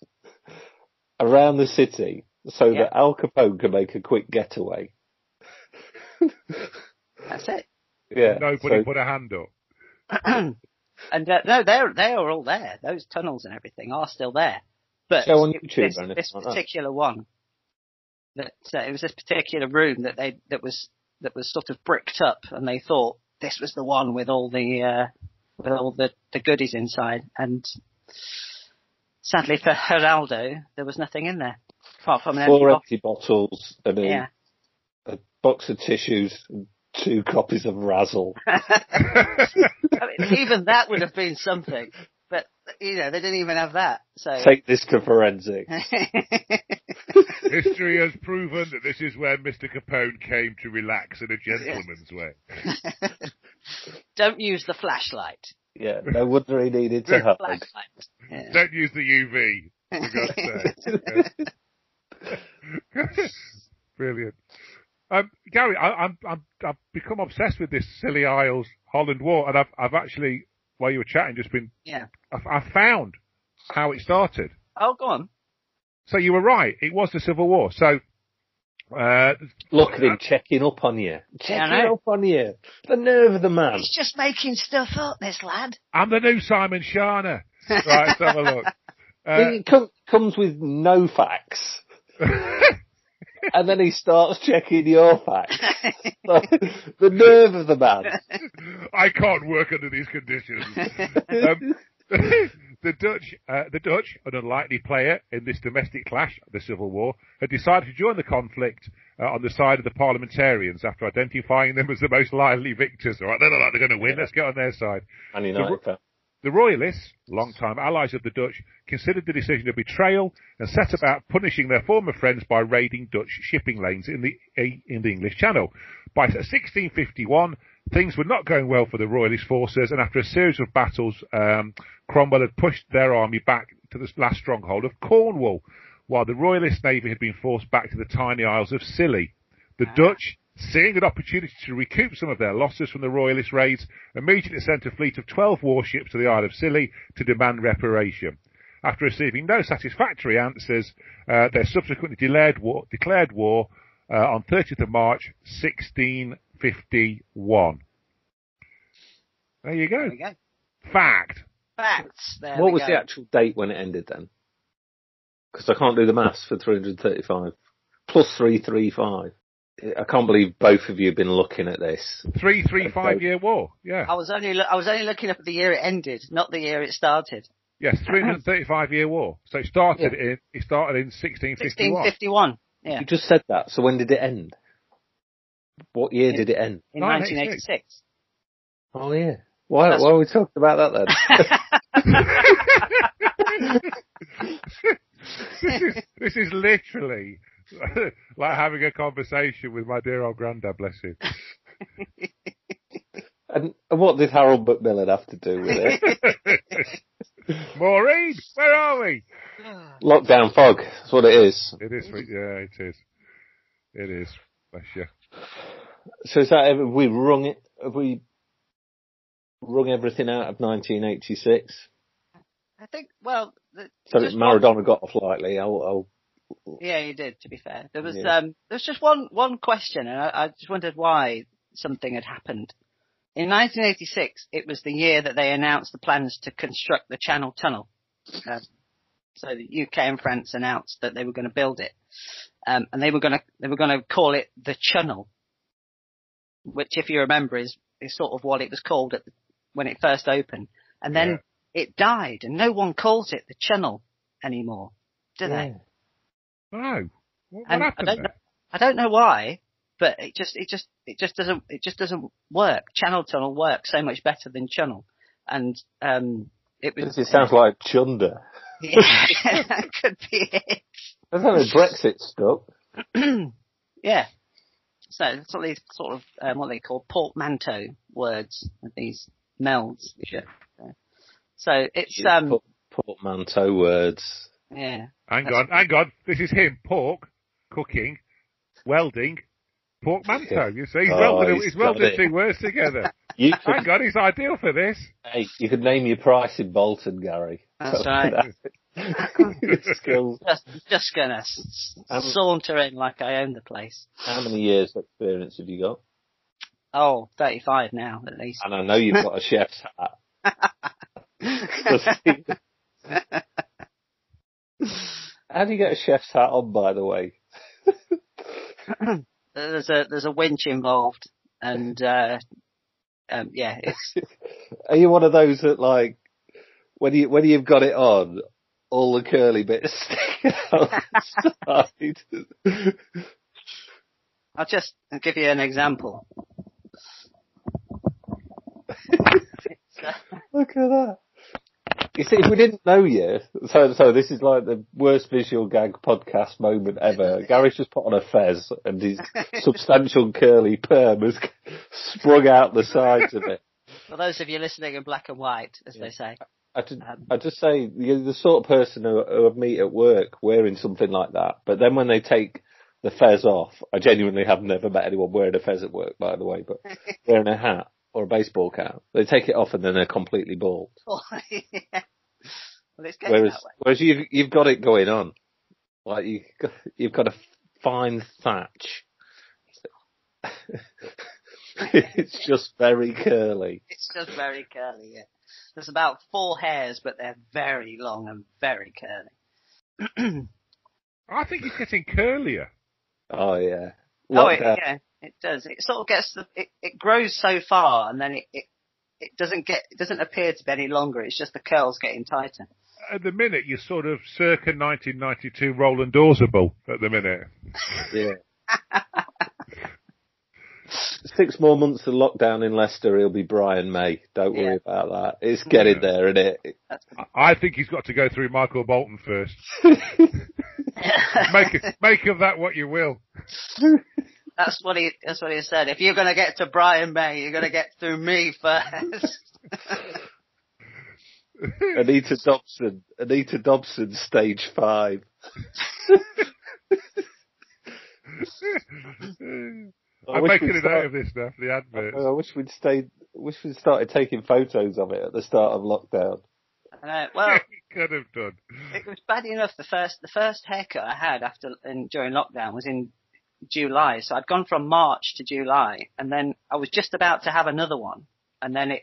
around the city so Yeah. that Al Capone can make a quick getaway. That's it. Yeah. Nobody so- put a hand up. and uh, no, they're they are all there. Those tunnels and everything are still there. But Show on YouTube this, this like that. particular one, that uh, it was this particular room that they that was that was sort of bricked up, and they thought this was the one with all the uh, with all the the goodies inside. And sadly for Geraldo, there was nothing in there apart from an empty four box. empty bottles and a, Yeah. a box of tissues and two copies of Razzle. I mean, even that would have been something. But you know, they didn't even have that. So Take this to forensic. History has proven that this is where Mr. Capone came to relax in a gentleman's way. don't use the flashlight. Yeah, no wonder he needed to hug. Flashlight. Yeah. Don't use the UV, for Brilliant. Um, Gary, I, I'm, I'm, I've become obsessed with this Scilly Isles Holland War, and I've, I've actually, while you were chatting, just been, yeah. I've, I've found how it started. Oh, go on. So you were right, it was the Civil War. So, uh, Look at him checking up on you. Checking up on you. The nerve of the man. He's just making stuff up, this lad. I'm the new Simon Schama. Right, let's have a look. Uh, It com- comes with no facts. and then he starts checking your facts. the nerve of the man. I can't work under these conditions. um, the Dutch, uh, the Dutch, an unlikely player in this domestic clash, the Civil War, had decided to join the conflict uh, on the side of the parliamentarians after identifying them as the most likely victors. All right, they're not like they're going to win. Let's get on their side. Man United fan. The Royalists, long-time allies of the Dutch, considered the decision a betrayal and set about punishing their former friends by raiding Dutch shipping lanes in the in the English Channel. By 1651, things were not going well for the Royalist forces, and after a series of battles, um, Cromwell had pushed their army back to the last stronghold of Cornwall, while the Royalist navy had been forced back to the tiny isles of Scilly. The Dutch, seeing an opportunity to recoup some of their losses from the Royalist raids, immediately sent a fleet of 12 warships to the Isle of Scilly to demand reparation. After receiving no satisfactory answers, uh, they subsequently declared war, declared war uh, on 30th of March 1651. There you go. There go. Fact. Facts. There What was go. the actual date when it ended then? Because I can't do the maths for 335. Plus 335. I can't believe both of you have been looking at this. Three, three, five year war. Yeah. I was only lo- I was only looking up at the year it ended, not the year it started. Yes, 335 year war. So it started in, it started in 1651. 1651. Yeah, You just said that. So when did it end? What year did it end? in 1986. 1986. Oh yeah. Why, That's- why are we talking about that then? this is, this is literally like having a conversation with my dear old granddad, bless him. and what did Harold Macmillan have to do with it? Maureen, where are we? Lockdown fog. That's what it is. It is, yeah, it is. It is. Bless you. So is that, have we rung it, have we rung everything out of 1986? I think. Well, the, So just one- Maradona got off lightly. I'll, I'll, Yeah, you did. To be fair, there was Yeah. um, there was just one one question, and I, I just wondered why something had happened. In 1986, it was the year that they announced the plans to construct the Channel Tunnel. Um, so the UK and France announced that they were going to build it, um, and they were going to they were going to call it the Channel, which, if you remember, is is sort of what it was called at the, when it first opened, and then it died, and no one calls it the Channel anymore, do they? Yeah. No. What, what And I don't there? know- I don't know why, but it just, it just, it just doesn't, it just doesn't work. Channel Tunnel works so much better than Channel. And, um, it was, It sounds like Chunder. yeah, that could be it. That's how the Brexit stuck. yeah. So it's all these sort of, um, what they call portmanteau words, these melds. Yeah. So it's, um, portmanteau words. yeah. Hang That's- on, hang on. This is him. Pork, cooking, welding, portmanteau. You see, he's Oh, welded, he's he's got welded it. two words together. You hang on, he's ideal for this. hey, you could name your price in Bolton, Gary. That's right. That's- Skills. Just, just gonna Um, saunter in like I own the place. How many years of experience have you got? Oh, 35 now, at least. And I know you've got a chef's hat. How do you get a chef's hat on, by the way? there's a there's a winch involved, and uh, um, yeah, it's Are you one of those that like when you when you've got it on, all the curly bits stick out the side? I'll just give you an example. Look at that. You see, if we didn't know you, so so this is like the worst visual gag podcast moment ever. Gary's just put on a fez and his substantial curly perm has sprung out the sides of it. For those of you listening in black and white, as Yeah. they say, I just, Um, I just say you're the sort of person who, who I meet at work wearing something like that, but then when they take the fez off, I genuinely have never met anyone wearing a fez at work, by the way, but wearing a hat or a baseball cap, they take it off and then they're completely bald. yeah. well, it's getting Whereas, that way. whereas you've, you've got it going on. Like you, you've got a fine thatch. it's just very curly. It's just very curly. Yeah. There's about four hairs, but they're very long and very curly. I think it's getting curlier. Oh yeah. Oh, yeah, uh, it does. It sort of gets the, it, it grows so far and then it, it, it doesn't get, it doesn't appear to be any longer. It's just the curls getting tighter. At the minute, you're sort of circa 1992 Roland Dorsable at the minute. Yeah. Six more months of lockdown in Leicester, he'll be Brian May. Don't worry about that. It's getting Yeah. there, isn't it? I- I think he's got to go through Michael Bolton first. Make make of that what you will. That's what he, that's what he said. If you're going to get to Brian May, you're going to get through me first. Anita Dobson. Anita Dobson, stage five. I I'm wish making we'd it start- out of this now for the adverts. I wish we'd stayed. Wish we'd started taking photos of it at the start of lockdown. Uh, well, Could have done. it was bad enough. The first, the first haircut I had after in, during lockdown was in July. So I'd gone from March to July, and then I was just about to have another one, and then it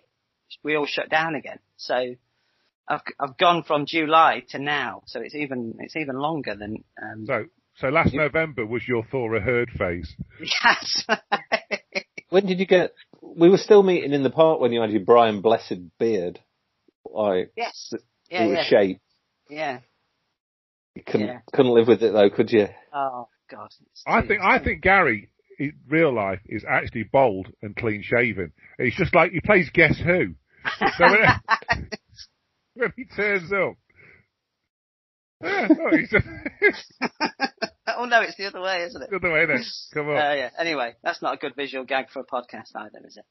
we all shut down again. So I've I've gone from July to now. So it's even it's even longer than um, So So last November was your Thora Hird phase. Yes. When did you get? We were still meeting in the park when you had your Brian Blessed beard. Like yes. it Yeah, was yeah, shaped. yeah. You couldn't Yeah. couldn't live with it though, could you? Oh God. I think I think Gary in real life is actually bald and clean shaven. It's just like he plays Guess Who. So when, when he turns up, yeah, no, he's just oh no, it's the other way, isn't it? the other way then. Come on. Uh, yeah. Anyway, that's not a good visual gag for a podcast either, is it?